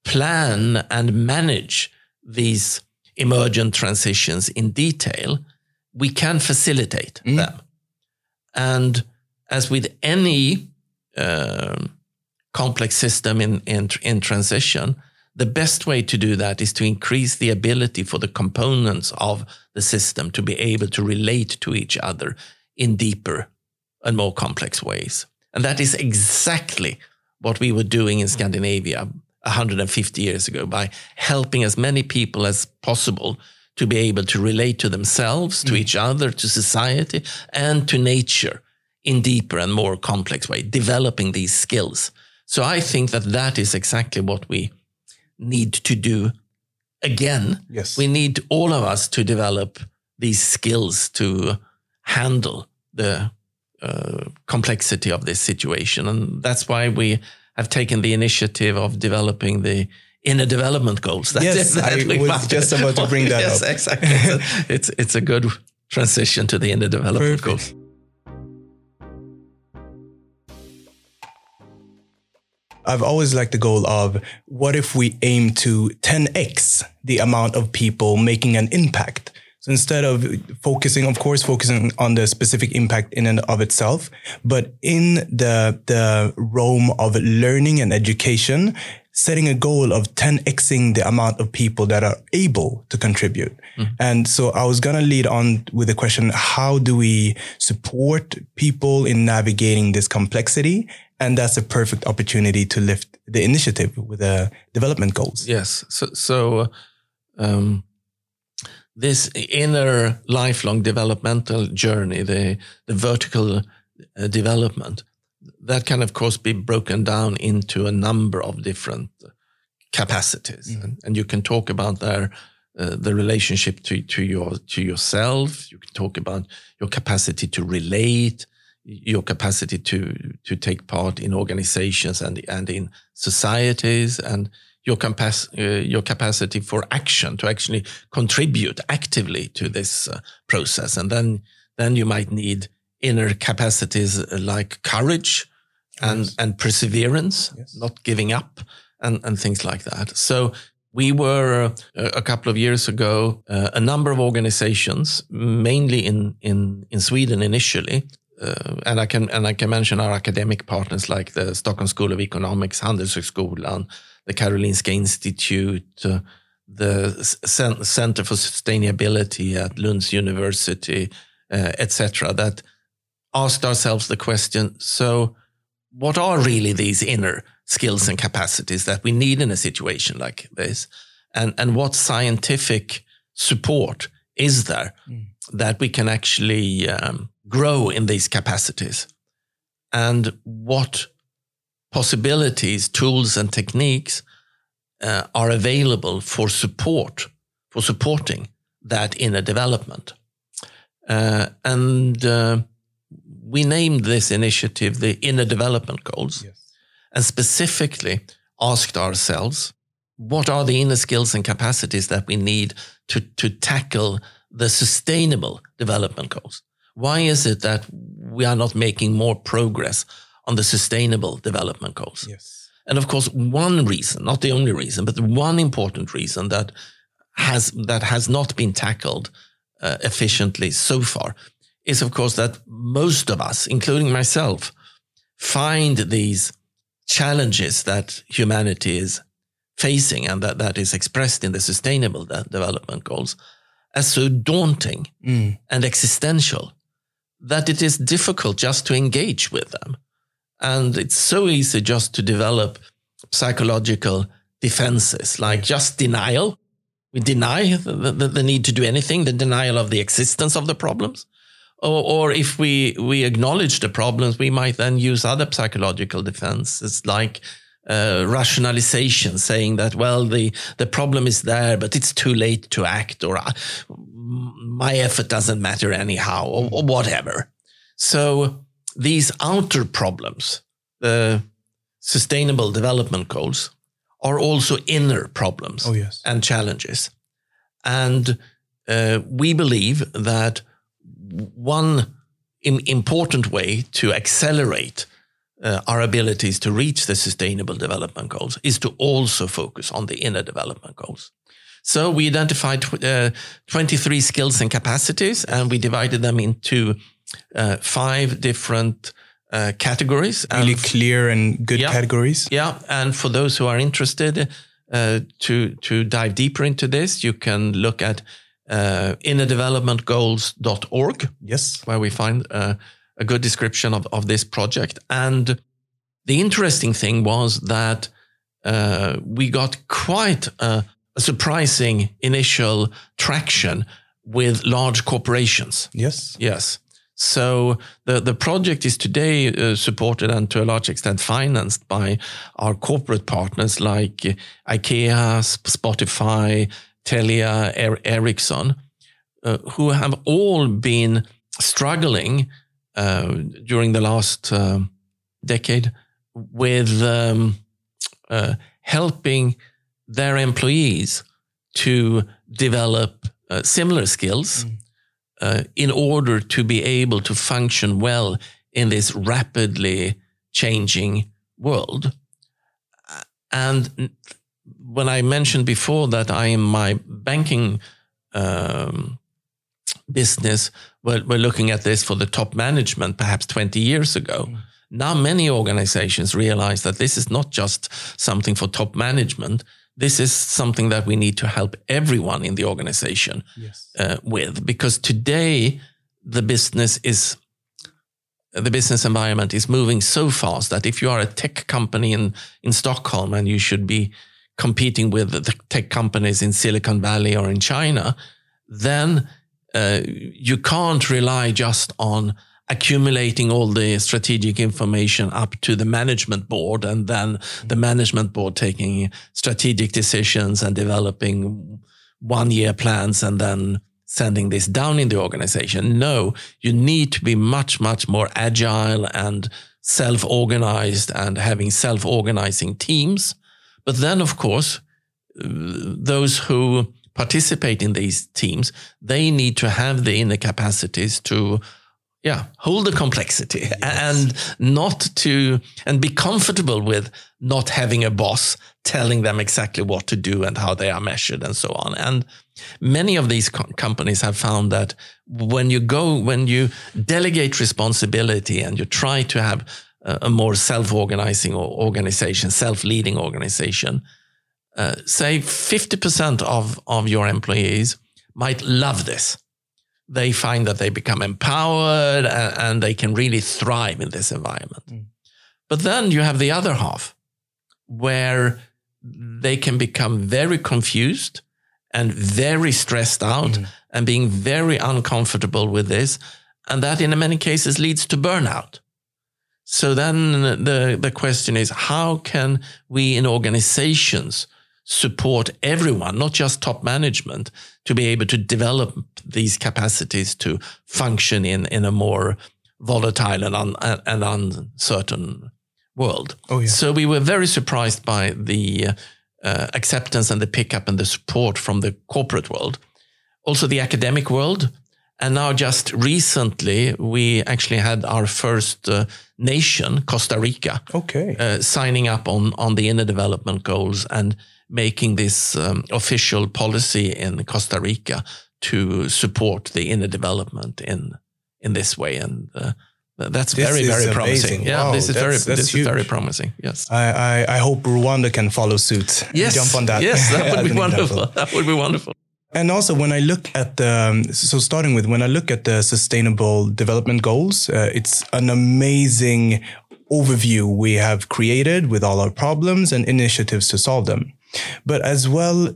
plan and manage these emergent transitions in detail, we can facilitate them. And as with any um, complex system in, in, in transition, the best way to do that is to increase the ability for the components of the system to be able to relate to each other in deeper and more complex ways. And that is exactly what we were doing in Scandinavia 150 years ago by helping as many people as possible to be able to relate to themselves, to each other, to society, and to nature in deeper and more complex way, developing these skills. So I think that that is exactly what we need to do again. Yes. We need all of us to develop these skills to handle the uh, complexity of this situation. And that's why we have taken the initiative of developing the inner development goals. That's Yes, I exactly was just about to bring that yes, up. exactly. It's, it's, it's a good transition to the inner development goals. I've always liked the goal of what if we aim to 10x the amount of people making an impact? So instead of focusing, of course, focusing on the specific impact in and of itself, but in the, the realm of learning and education, setting a goal of 10xing the amount of people that are able to contribute. And so I was going to lead on with the question, how do we support people in navigating this complexity? And that's a perfect opportunity to lift the initiative with the development goals. Yes. So, so um, this inner lifelong developmental journey, the, the vertical uh, development, that can, of course, be broken down into a number of different capacities. And, and you can talk about there uh, the relationship to, to your to yourself. You can talk about your capacity to relate, your capacity to to take part in organizations and and in societies, and your capac- uh, your capacity for action to actually contribute actively to this uh, process. And then then you might need inner capacities uh, like courage and and perseverance, not giving up, and and things like that. So we were uh, a couple of years ago uh, a number of organizations, mainly in in in Sweden initially. Uh, and I can and I can mention our academic partners like the Stockholm School of Economics, Handelshögskolan, the Karolinska Institute, uh, the Cen- Center for Sustainability at Lunds University, uh, etc. That asked ourselves the question: So, what are really these inner skills and capacities that we need in a situation like this? And, and what scientific support is there that we can actually um, grow in these capacities? And what possibilities, tools, and techniques uh, are available for support, for supporting that inner development. Uh, and uh, we named this initiative the Inner Development Goals, yes. and specifically asked ourselves what are the inner skills and capacities that we need to, to tackle the sustainable development goals? Why is it that we are not making more progress on the sustainable development goals? Yes. And of course, one reason, not the only reason, but one important reason that has, that has not been tackled uh, efficiently so far is, of course, that most of us, including myself, find these challenges that humanity is facing and that, that is expressed in the sustainable de- development goals as so daunting mm. and existential that it is difficult just to engage with them. And it's so easy just to develop psychological defenses like just denial. We deny the, the, the need to do anything, the denial of the existence of the problems. Or, or if we, we acknowledge the problems, we might then use other psychological defenses like uh, rationalization, saying that, well, the, the problem is there, but it's too late to act, or uh, my effort doesn't matter anyhow, or, or whatever. So these outer problems, the sustainable development goals, are also inner problems oh, yes. and challenges. And uh, we believe that one important way to accelerate uh, our abilities to reach the sustainable development goals is to also focus on the inner development goals. So we identified uh, 23 skills and capacities and we divided them into uh, five different uh, categories. Really and clear and good yeah, categories. Yeah. And for those who are interested uh, to, to dive deeper into this, you can look at uh, innerdevelopmentgoals.org. Yes. Where we find uh, a good description of, of this project. And the interesting thing was that uh, we got quite a, a, surprising initial traction with large corporations. Yes. Yes. So the, the project is today uh, supported and to a large extent financed by our corporate partners like IKEA, Spotify, Telia, er- Ericsson, uh, who have all been struggling uh, during the last uh, decade with um, uh, helping their employees to develop uh, similar skills mm. In order to be able to function well in this rapidly changing world. And when I mentioned before that I am my banking um, business, we're, we're, looking at this for the top management perhaps 20 years ago. Mm. Now, many organizations realize that this is not just something for top management. This is something that we need to help everyone in the organization yes. uh, with, because today the business is the business environment is moving so fast that if you are a tech company in in Stockholm and you should be competing with the tech companies in Silicon Valley or in China, then uh, you can't rely just on accumulating all the strategic information up to the management board and then the management board taking strategic decisions and developing one year plans and then sending this down in the organization. No, you need to be much, much more agile and self organized and having self organizing teams but then, of course, those who participate in these teams, they need to have the inner capacities to, yeah, hold the complexity yes. and not to, and be comfortable with not having a boss telling them exactly what to do and how they are measured and so on. And many of these co- companies have found that when you go, when you delegate responsibility and you try to have a more self-organizing organization, self-leading organization, uh, say 50% of, of your employees might love this. They find that they become empowered and, and they can really thrive in this environment. Mm. But then you have the other half where they can become very confused and very stressed out mm. and being very uncomfortable with this. And that in many cases leads to burnout. So then the, the question is, how can we in organizations support everyone, not just top management, to be able to develop these capacities to function in, in a more volatile and, un, and uncertain world. Oh, yeah. So we were very surprised by the uh, acceptance and the pickup and the support from the corporate world, also the academic world. And now, just recently, we actually had our first uh, nation, Costa Rica, Okay. uh, signing up on on the inner development goals and making this um, official policy in Costa Rica to support the inner development in in this way, and uh, that's This very very promising. amazing. Yeah, Wow, this is very this is very promising. Yes. I, I, I hope Rwanda can follow suit. and Yes, Jump on that. Yes, that would be wonderful. example. That would be wonderful. And also, when I look at the, um, so starting with, when I look at the sustainable development goals, uh, it's an amazing overview we have created with all our problems and initiatives to solve them. But as well,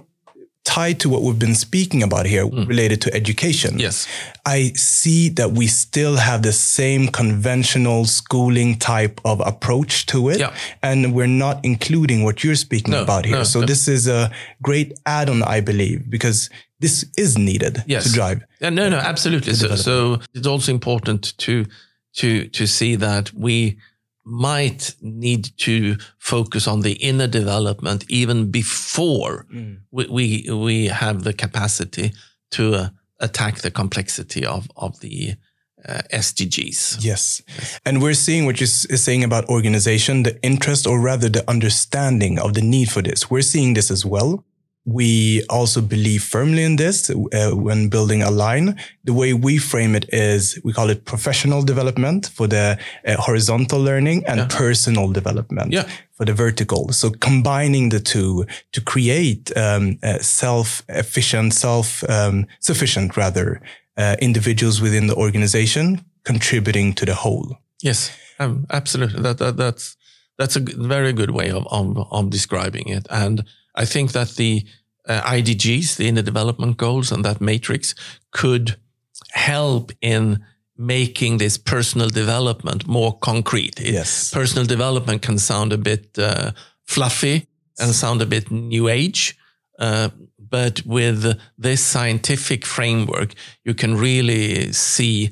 tied to what we've been speaking about here mm. related to education. Yes. I see that we still have the same conventional schooling type of approach to it. Yeah. And we're not including what you're speaking No, about here. no, so no. this is a great add on, I believe, because this is needed Yes. to drive. Yeah, no, no, absolutely. So, so it's also important to to to see that we might need to focus on the inner development even before we, we we have the capacity to uh, attack the complexity of of the uh, SDGs. Yes. And we're seeing what you're saying about organization, the interest or rather the understanding of the need for this. We're seeing this as well. We also believe firmly in this uh, when building Aline. The way we frame it is we call it professional development for the uh, horizontal learning and personal development Yeah. for the vertical. So combining the two to create um, uh, self-efficient, self-sufficient rather uh, individuals within the organization contributing to the whole. Yes, um, absolutely. That, that that's that's a very good way of, of of describing it, and I think that the uh, IDGs, the inner development goals, and that matrix could help in making this personal development more concrete. It- Yes. personal development can sound a bit uh, fluffy and sound a bit new age. Uh, but with this scientific framework, you can really see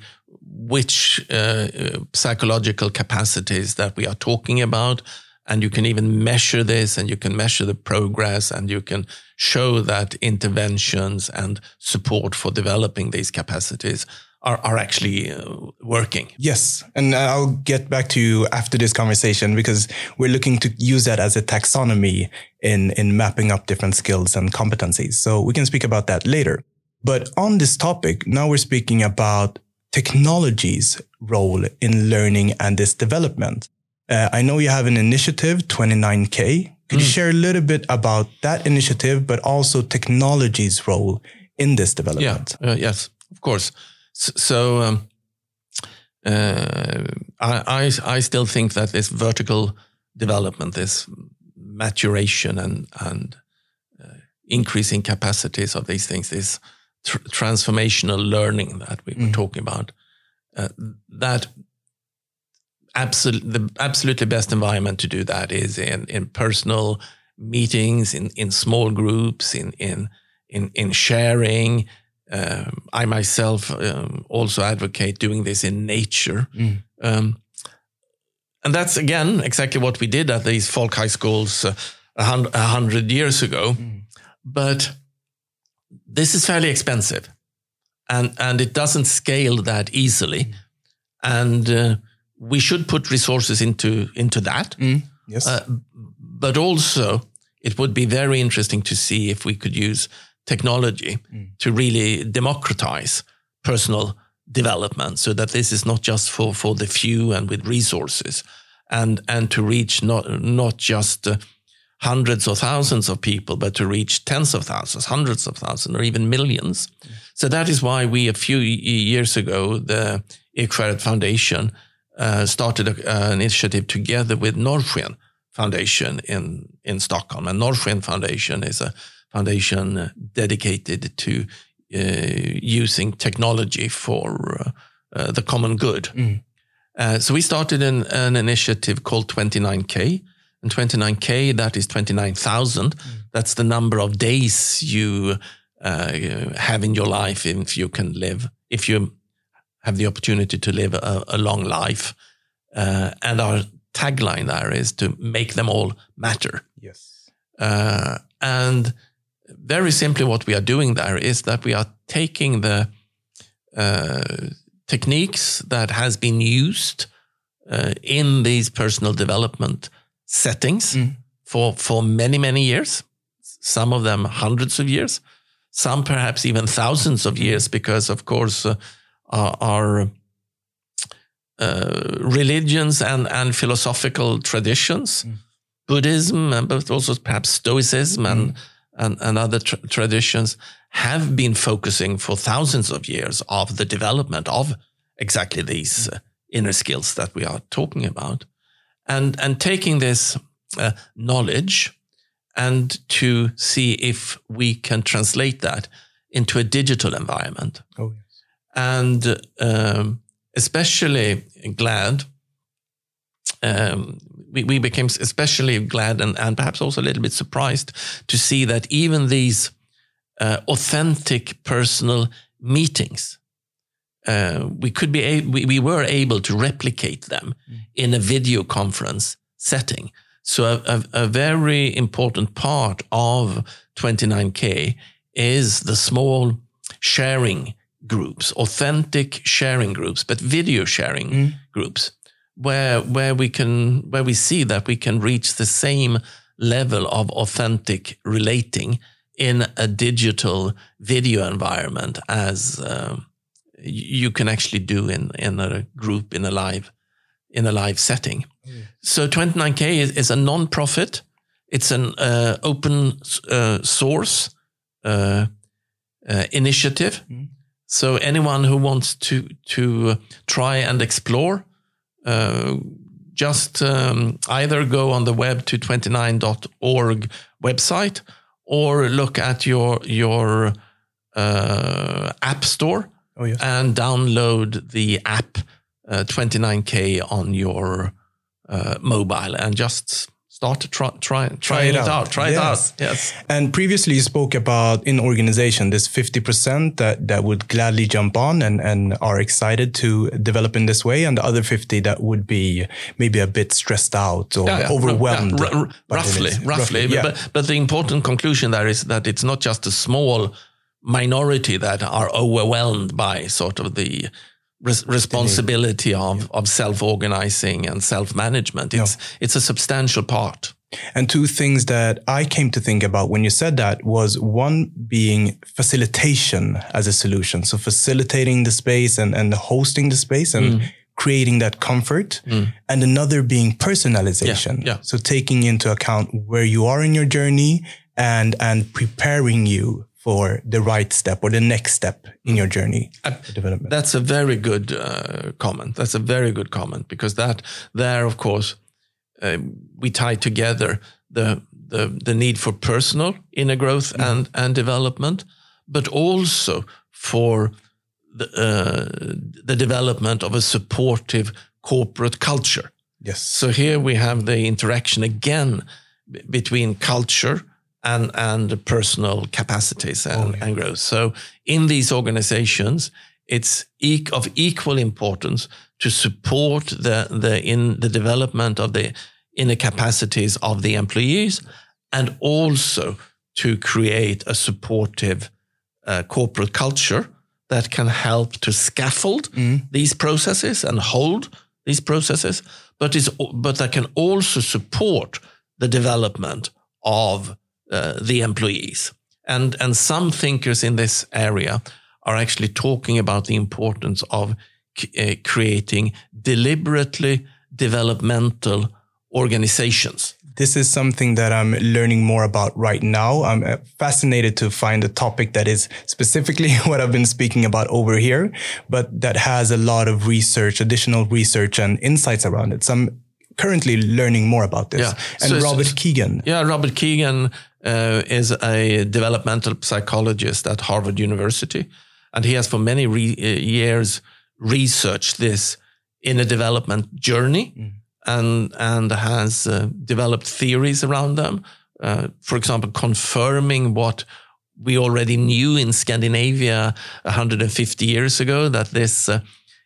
which uh, uh, psychological capacities that we are talking about. And you can even measure this and you can measure the progress and you can show that interventions and support for developing these capacities are, are actually uh, working. Yes. And I'll get back to you after this conversation because we're looking to use that as a taxonomy in, in mapping up different skills and competencies. So we can speak about that later. But on this topic, now we're speaking about technology's role in learning and this development. Uh, I know you have an initiative, 29K. Could you share a little bit about that initiative, but also technology's role in this development? Yeah, uh, yes, of course. So, so um, uh, I, I I still think that this vertical development, this maturation and and uh, increasing capacities of these things, this tr- transformational learning that we were talking about, uh, that absolute the absolutely best environment to do that is in in personal meetings, in in small groups, in in in in sharing. Um, I myself um, also advocate doing this in nature. Um, and that's again exactly what we did at these folk high schools uh, a a hundred years ago. But this is fairly expensive, and and it doesn't scale that easily. And uh, we should put resources into into that. Yes. Uh, but also, it would be very interesting to see if we could use technology to really democratize personal development so that this is not just for, for the few and with resources and, and to reach not, not just uh, hundreds or thousands of people, but to reach tens of thousands, hundreds of thousands, or even millions. So that is why we, a few years ago, the Ekskäret Foundation uh, started a, an initiative together with Norrsken Foundation in, in Stockholm. And Norrsken Foundation is a foundation uh, dedicated to uh, using technology for uh, uh, the common good. Uh, so we started an, an initiative called 29K. And 29K, that is 29,000. That's the number of days you uh, have in your life if you can live, if you have the opportunity to live a, a long life. Uh, and our tagline there is to make them all matter. Yes. Uh, and very simply, what we are doing there is that we are taking the uh, techniques that has been used uh, in these personal development settings mm. for for many many years. Some of them hundreds of years, some perhaps even thousands of years, because of course uh, our, uh, religions and and philosophical traditions, mm. Buddhism, but also perhaps Stoicism and. Mm. and, and other tra- traditions have been focusing for thousands of years of the development of exactly these uh, inner skills that we are talking about. And and taking this uh, knowledge and to see if we can translate that into a digital environment. Oh yes and um, especially glad um, we, we became especially glad and, and perhaps also a little bit surprised to see that even these uh, authentic personal meetings, uh, we could be a- we, we were able to replicate them mm. in a video conference setting. So a, a, a, very important part of 29K is the small sharing groups, authentic sharing groups, but video sharing mm. groups where where we can where we see that we can reach the same level of authentic relating in a digital video environment as uh, you can actually do in in a group in a live in a live setting. Mm. So 29k is, is a non-profit. It's an uh, open uh, source uh, uh, initiative. Mm. So anyone who wants to to try and explore uh, just um, either go on the web to 29.org website or look at your your uh, app store oh, yes. and download the app uh, 29k on your uh, mobile and just start to try, try, try it, it out. out. Try yes. it out. Yes. And previously you spoke about in organization, this 50% that, that would gladly jump on and, and are excited to develop in this way. And the other 50 that would be maybe a bit stressed out or yeah, yeah. overwhelmed. Yeah. Roughly, roughly. roughly but, but the important conclusion there is that it's not just a small minority that are overwhelmed by sort of the res- responsibility of, yeah. of self-organizing and self-management. It's, it's a substantial part. And two things that I came to think about when you said that was one being facilitation as a solution. So facilitating the space and, and hosting the space and mm. creating that comfort. Mm. And another being personalization. Yeah, yeah. So taking into account where you are in your journey and, and preparing you for the right step or the next step in your journey uh, development. That's a very good uh, comment. That's a very good comment because that there, of course, uh, we tie together the the the need for personal inner growth mm. and and development, but also for the uh, the development of a supportive corporate culture. Yes. So here we have the interaction again between culture and and personal capacities and, oh, yeah. and growth. So in these organizations, it's e- of equal importance to support the the in the development of the inner capacities of the employees, and also to create a supportive uh, corporate culture that can help to scaffold mm. these processes and hold these processes, but is but that can also support the development of uh, the employees. And, and some thinkers in this area are actually talking about the importance of uh, creating deliberately developmental organizations. This is something that I'm learning more about right now. I'm uh, fascinated to find a topic that is specifically what I've been speaking about over here, but that has a lot of research, additional research and insights around it. So I'm currently learning more about this. Yeah. And so, Robert Kegan. Yeah, Robert Kegan uh, is a developmental psychologist at Harvard University. And he has for many re- uh, years researched this in a development journey mm. and, and has uh, developed theories around them. uh, for example, confirming what we already knew in Scandinavia 150 years ago that this uh,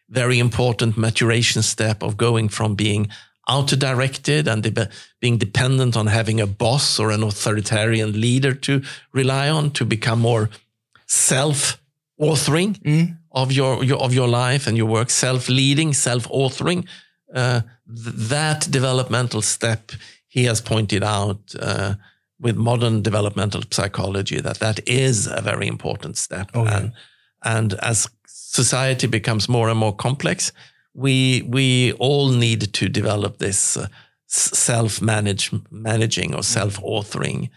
very important maturation step of going from being auto-directed and de- being dependent on having a boss or an authoritarian leader to rely on to become more self-authoring mm. of your, your, of your life and your work, self-leading, self-authoring. Uh, th- that developmental step he has pointed out uh, with modern developmental psychology that that is a very important step. Oh. And and as society becomes more and more complex, we we all need to develop this uh, self manage managing or self authoring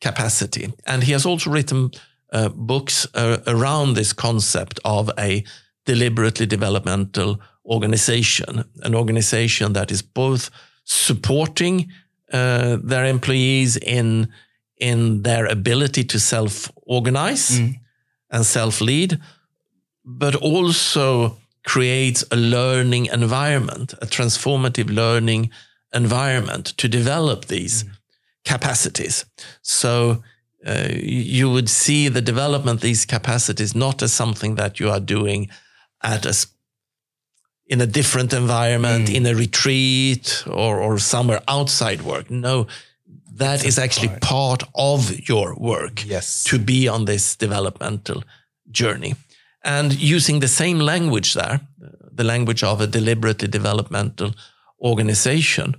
capacity. And he has also written uh, books uh, around this concept of a deliberately developmental organization, an organization that is both supporting uh, their employees in in their ability to self organize mm. and self lead, but also creates a learning environment, a transformative learning environment to develop these mm. capacities. So uh, you would see the development of these capacities not as something that you are doing at a in a different environment, mm. in a retreat or, or somewhere outside work. No, that is actually part. part of your work. Yes. To be on this developmental journey. And using the same language there, the language of a deliberately developmental organization,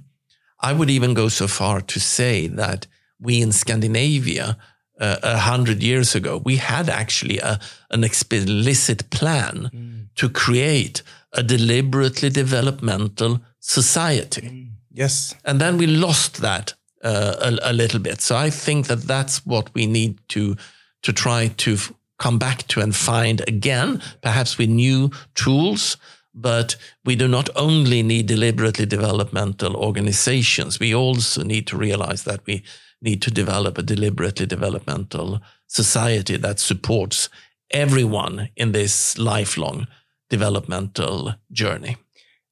I would even go so far to say that we in Scandinavia, uh, a uh, hundred years ago, we had actually a, an explicit plan mm. to create a deliberately developmental society. Mm, yes. And then we lost that uh, a, a, little bit. So I think that that's what we need to to try to f- come back to and find again, perhaps with new tools. But we do not only need deliberately developmental organizations. We also need to realize that we need to develop a deliberately developmental society that supports everyone in this lifelong developmental journey?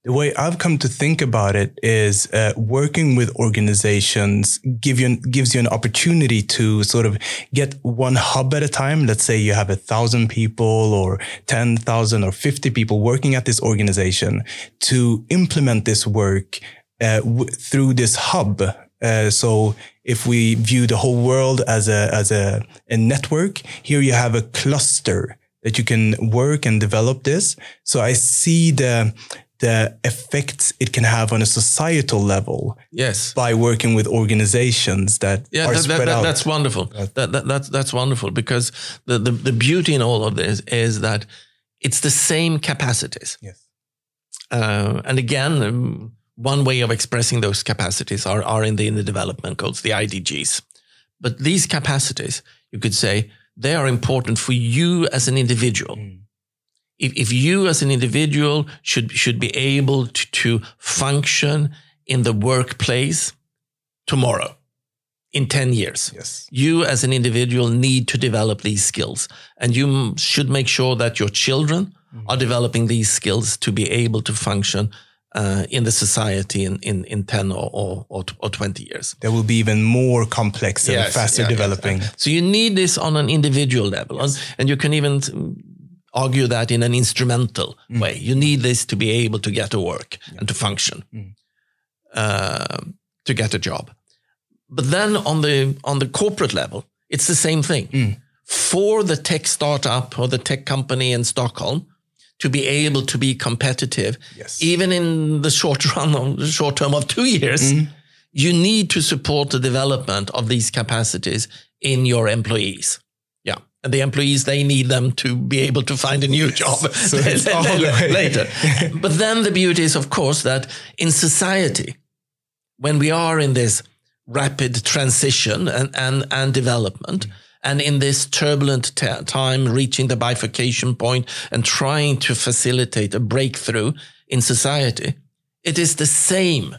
The way I've come to think about it is uh, working with organizations give you gives you an opportunity to sort of get one hub at a time. Let's say you have a thousand people or 10,000 or 50 people working at this organization to implement this work uh, through this hub. Uh, so if we view the whole world as a, as a, a network, here you have a cluster that you can work and develop this. So I see the the effects it can have on a societal level. Yes. By working with organizations that yeah, are that, spread that, out. That's wonderful. That, that, that's, that's wonderful because the, the, the beauty in all of this is that it's the same capacities. Yes. Uh, and again, um, one way of expressing those capacities are, are in the, in the development goals, the IDGs. But these capacities, you could say, they are important for you as an individual. Mm. If, if you as an individual should, should be able to, to function in the workplace tomorrow, in 10 years. Yes. You as an individual need to develop these skills and you should make sure that your children mm. are developing these skills to be able to function uh, in the society in, in, in 10 or, or, or 20 years. There will be even more complex and yes, faster yeah, developing. Yes. So you need this on an individual level. Yes. And, and, you can even argue that in an instrumental mm. way. You need this to be able to get to work yeah. and to function, mm. uh, to get a job. But then on the, on the corporate level, it's the same thing. Mm. For the tech startup or the tech company in Stockholm, to be able to be competitive, yes. even in the short run, the short term of two years, mm. you need to support the development of these capacities in your employees. And the employees, they need them to be able to find a new job. So later. but then the beauty is, of course, that in society, when we are in this rapid transition and, and, and development, mm and in this turbulent t- time, reaching the bifurcation point and trying to facilitate a breakthrough in society, it is the same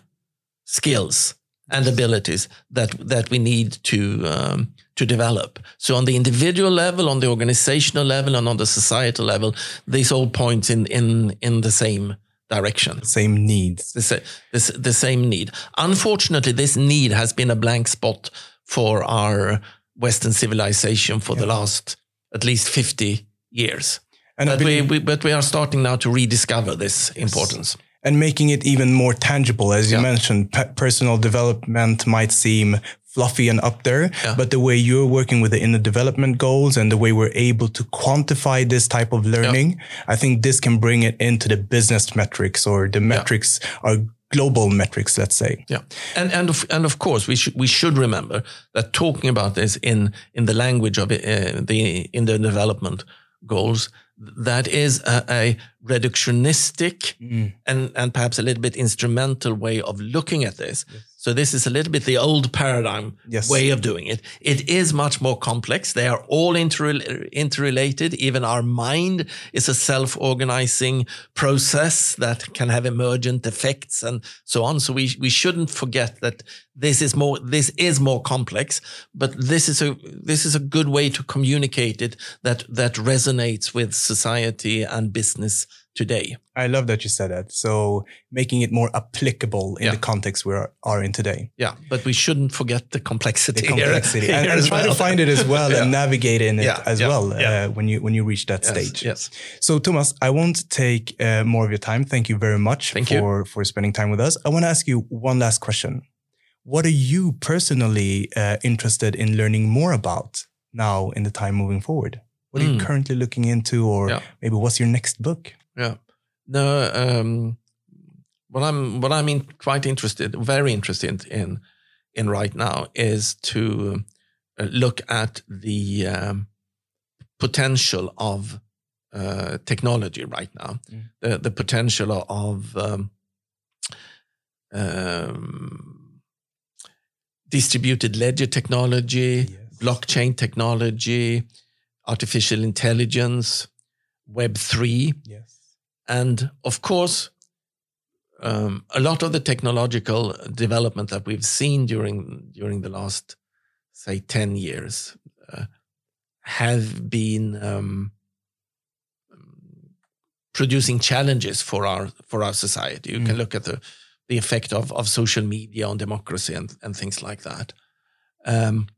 skills and abilities that that we need to um, to develop. So on the individual level, on the organizational level, and on the societal level, these all point in in in the same direction. Same needs. The, the, the same need. Unfortunately, this need has been a blank spot for our Western civilization for yeah. the last at least 50 years. And but, we, we, but we are starting now to rediscover this importance. And making it even more tangible, as you yeah. mentioned, personal development might seem fluffy and up there, yeah. but the way you're working with the inner development goals and the way we're able to quantify this type of learning, yeah. I think this can bring it into the business metrics or the metrics are global metrics, let's say. Yeah, and and of, and of course we should we should remember that talking about this in in the language of uh, the in the development goals that is a, a reductionistic mm. and and perhaps a little bit instrumental way of looking at this. Yes. So this is a little bit the old paradigm yes. way of doing it. It is much more complex. They are all inter- interrelated. Even our mind is a self-organizing process that can have emergent effects and so on. So we, we shouldn't forget that this is more, this is more complex, but this is a, this is a good way to communicate it that, that resonates with society and business today. I love that you said that. So making it more applicable in yeah. the context we are, are, in today. Yeah, but we shouldn't forget the complexity. The complexity, here, and, and try well. to find it as well yeah. and navigate in it yeah. as well uh, when you when you reach that yes. stage. Yes. So Thomas, I won't take uh, more of your time. Thank you very much Thank for you. for spending time with us. I want to ask you one last question. What are you personally uh, interested in learning more about now in the time moving forward? What are mm. you hmm. currently looking into, or maybe what's your next book? Yeah. No, um, what I'm what I'm in, quite interested, very interested in in right now is to uh, look at the um, potential of uh, technology right now, mm. the the potential of um, um, distributed ledger technology, yes. blockchain technology, artificial intelligence, Web three. Yes and of course, um, a lot of the technological development that we've seen during during the last, say, ten years, uh, have been um, producing challenges for our for our society. You mm. can look at the the effect of of social media on democracy and and things like that. Um,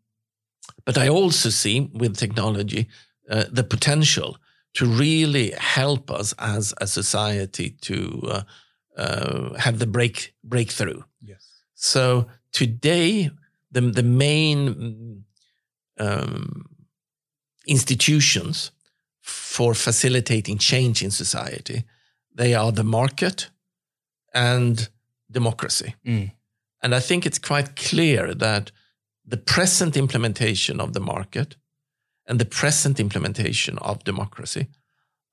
but I also see with technology uh, the potential to really help us as a society to uh, uh, have the break breakthrough. Yes. So today, the the main um, institutions for facilitating change in society, they are the market and democracy. Mm. And I think it's quite clear that the present implementation of the market and the present implementation of democracy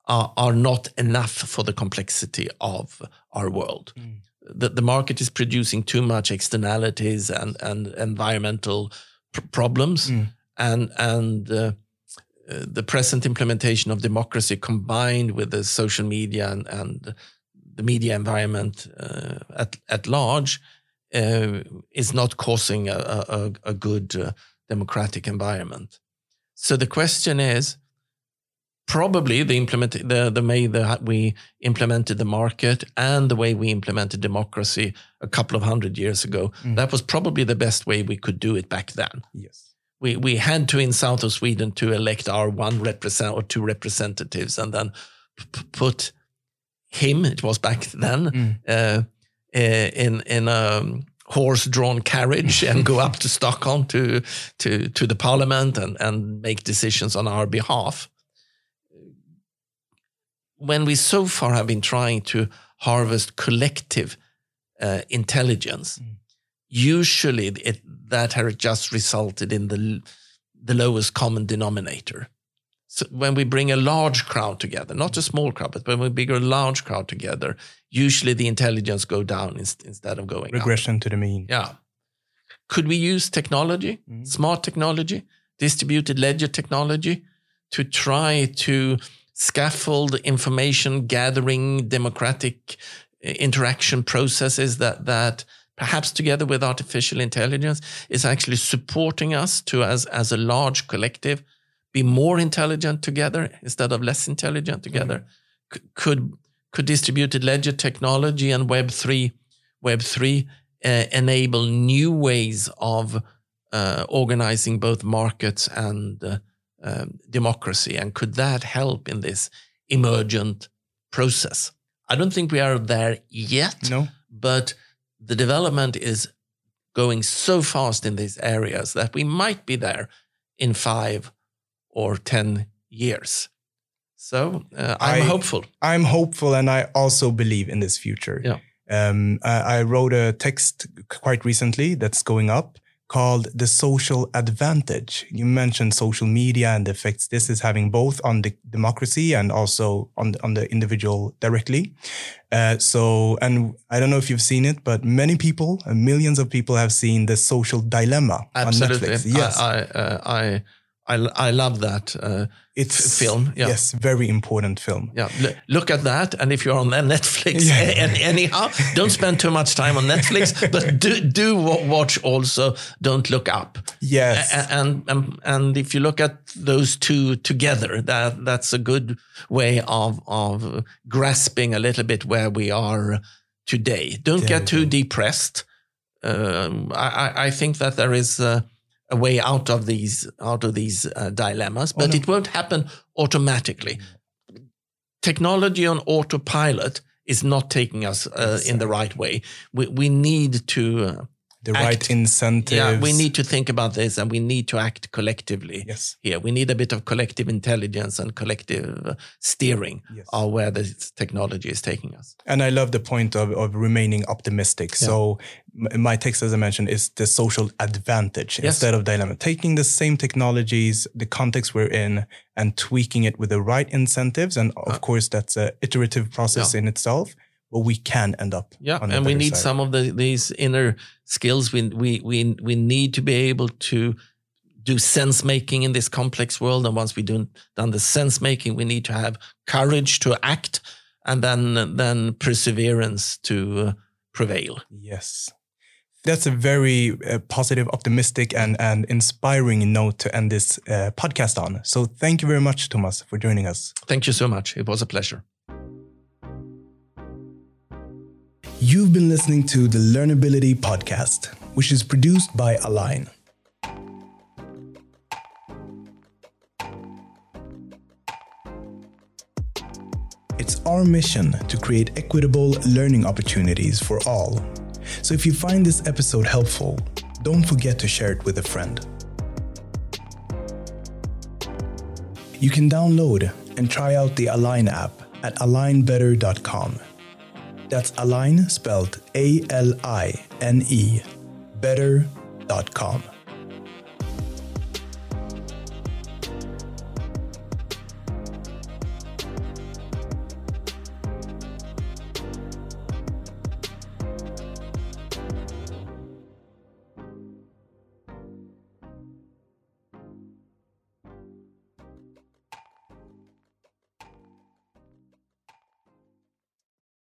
are, are not enough for the complexity of our world. Mm. The, the market is producing too much externalities and, and environmental pr- problems. Mm. And, and uh, uh, the present implementation of democracy combined with the social media and, and the media environment uh, at, at large uh, is not causing a, a, a good uh, democratic environment. So the question is probably the implement the the way that we implemented the market and the way we implemented democracy a couple of hundred years ago. Mm. That was probably the best way we could do it back then. Yes. We we had to in south of Sweden to elect our one represent or two representatives and then p- put him. It was back then mm. uh, uh in in a horse-drawn carriage and go up to Stockholm to to to the parliament and and make decisions on our behalf. When we so far have been trying to harvest collective uh, intelligence, mm. usually it, that has just resulted in the the lowest common denominator. So when we bring a large crowd together, not a small crowd, but when we bring a large crowd together, usually the intelligence go down instead of going regression up. to the mean. Yeah. Could we use technology, mm-hmm. smart technology, distributed ledger technology to try to scaffold information gathering democratic interaction processes that that perhaps together with artificial intelligence is actually supporting us to as as a large collective be more intelligent together instead of less intelligent together? Mm-hmm. C- could could distributed ledger technology and Web three Web three uh, enable new ways of uh, organizing both markets and uh, um, democracy? And could that help in this emergent process? I don't think we are there yet. No. But the development is going so fast in these areas that we might be there in five or 10 years. So uh, I'm I- hopeful. I'm hopeful, and I also believe in this future. Yeah. Um, I, I wrote a text quite recently that's going up called "The Social Advantage." You mentioned social media and the effects this is having both on the democracy and also on the, on the individual directly. Uh, so, and I don't know if you've seen it, but many people, uh, millions of people, have seen the Social Dilemma Absolutely. on Netflix. Yes, I, I, uh, I, I, I love that. Uh, it's film, yeah. Yes, very important film. yeah. L- look at that. And if you're on Netflix, Yeah. and anyhow, don't spend too much time on Netflix, but do, do wa- watch also Don't Look Up. Yes, A- and and and if you look at those two together, that that's a good way of of grasping a little bit where we are today. Don't There get too depressed. Um, I, I- I think that there is a, a way out of these out of these uh, dilemmas, but no. it won't happen automatically. Technology on autopilot is not taking us uh, in the right way. We we need to. Uh, the right act- incentives. yeah, we need to think about this and we need to act collectively Yes. here. We need a bit of collective intelligence and collective uh, steering Yes. of where this technology is taking us. And I love the point of, of remaining optimistic. So my text, as I mentioned, is the social advantage Yes. instead of dilemma. Taking the same technologies, the context we're in, and tweaking it with the right incentives. And of course, that's an iterative process Yeah. in itself. But we can end up. Yeah, and we need side. some of the, these inner skills. We we we we need to be able to do sense making in this complex world. And once we do done the sense making, we need to have courage to act, and then then perseverance to uh, prevail. Yes. That's a very uh, positive, optimistic, and, and inspiring note to end this uh, podcast on. So thank you very much, Thomas, for joining us. Thank you so much. It was a pleasure. You've been listening to the Learnability Podcast, which is produced by Aline. It's our mission to create equitable learning opportunities for all. So if you find this episode helpful, don't forget to share it with a friend. You can download and try out the Aline app at alinebetter.com. That's Aline spelled A L I N E, better.com.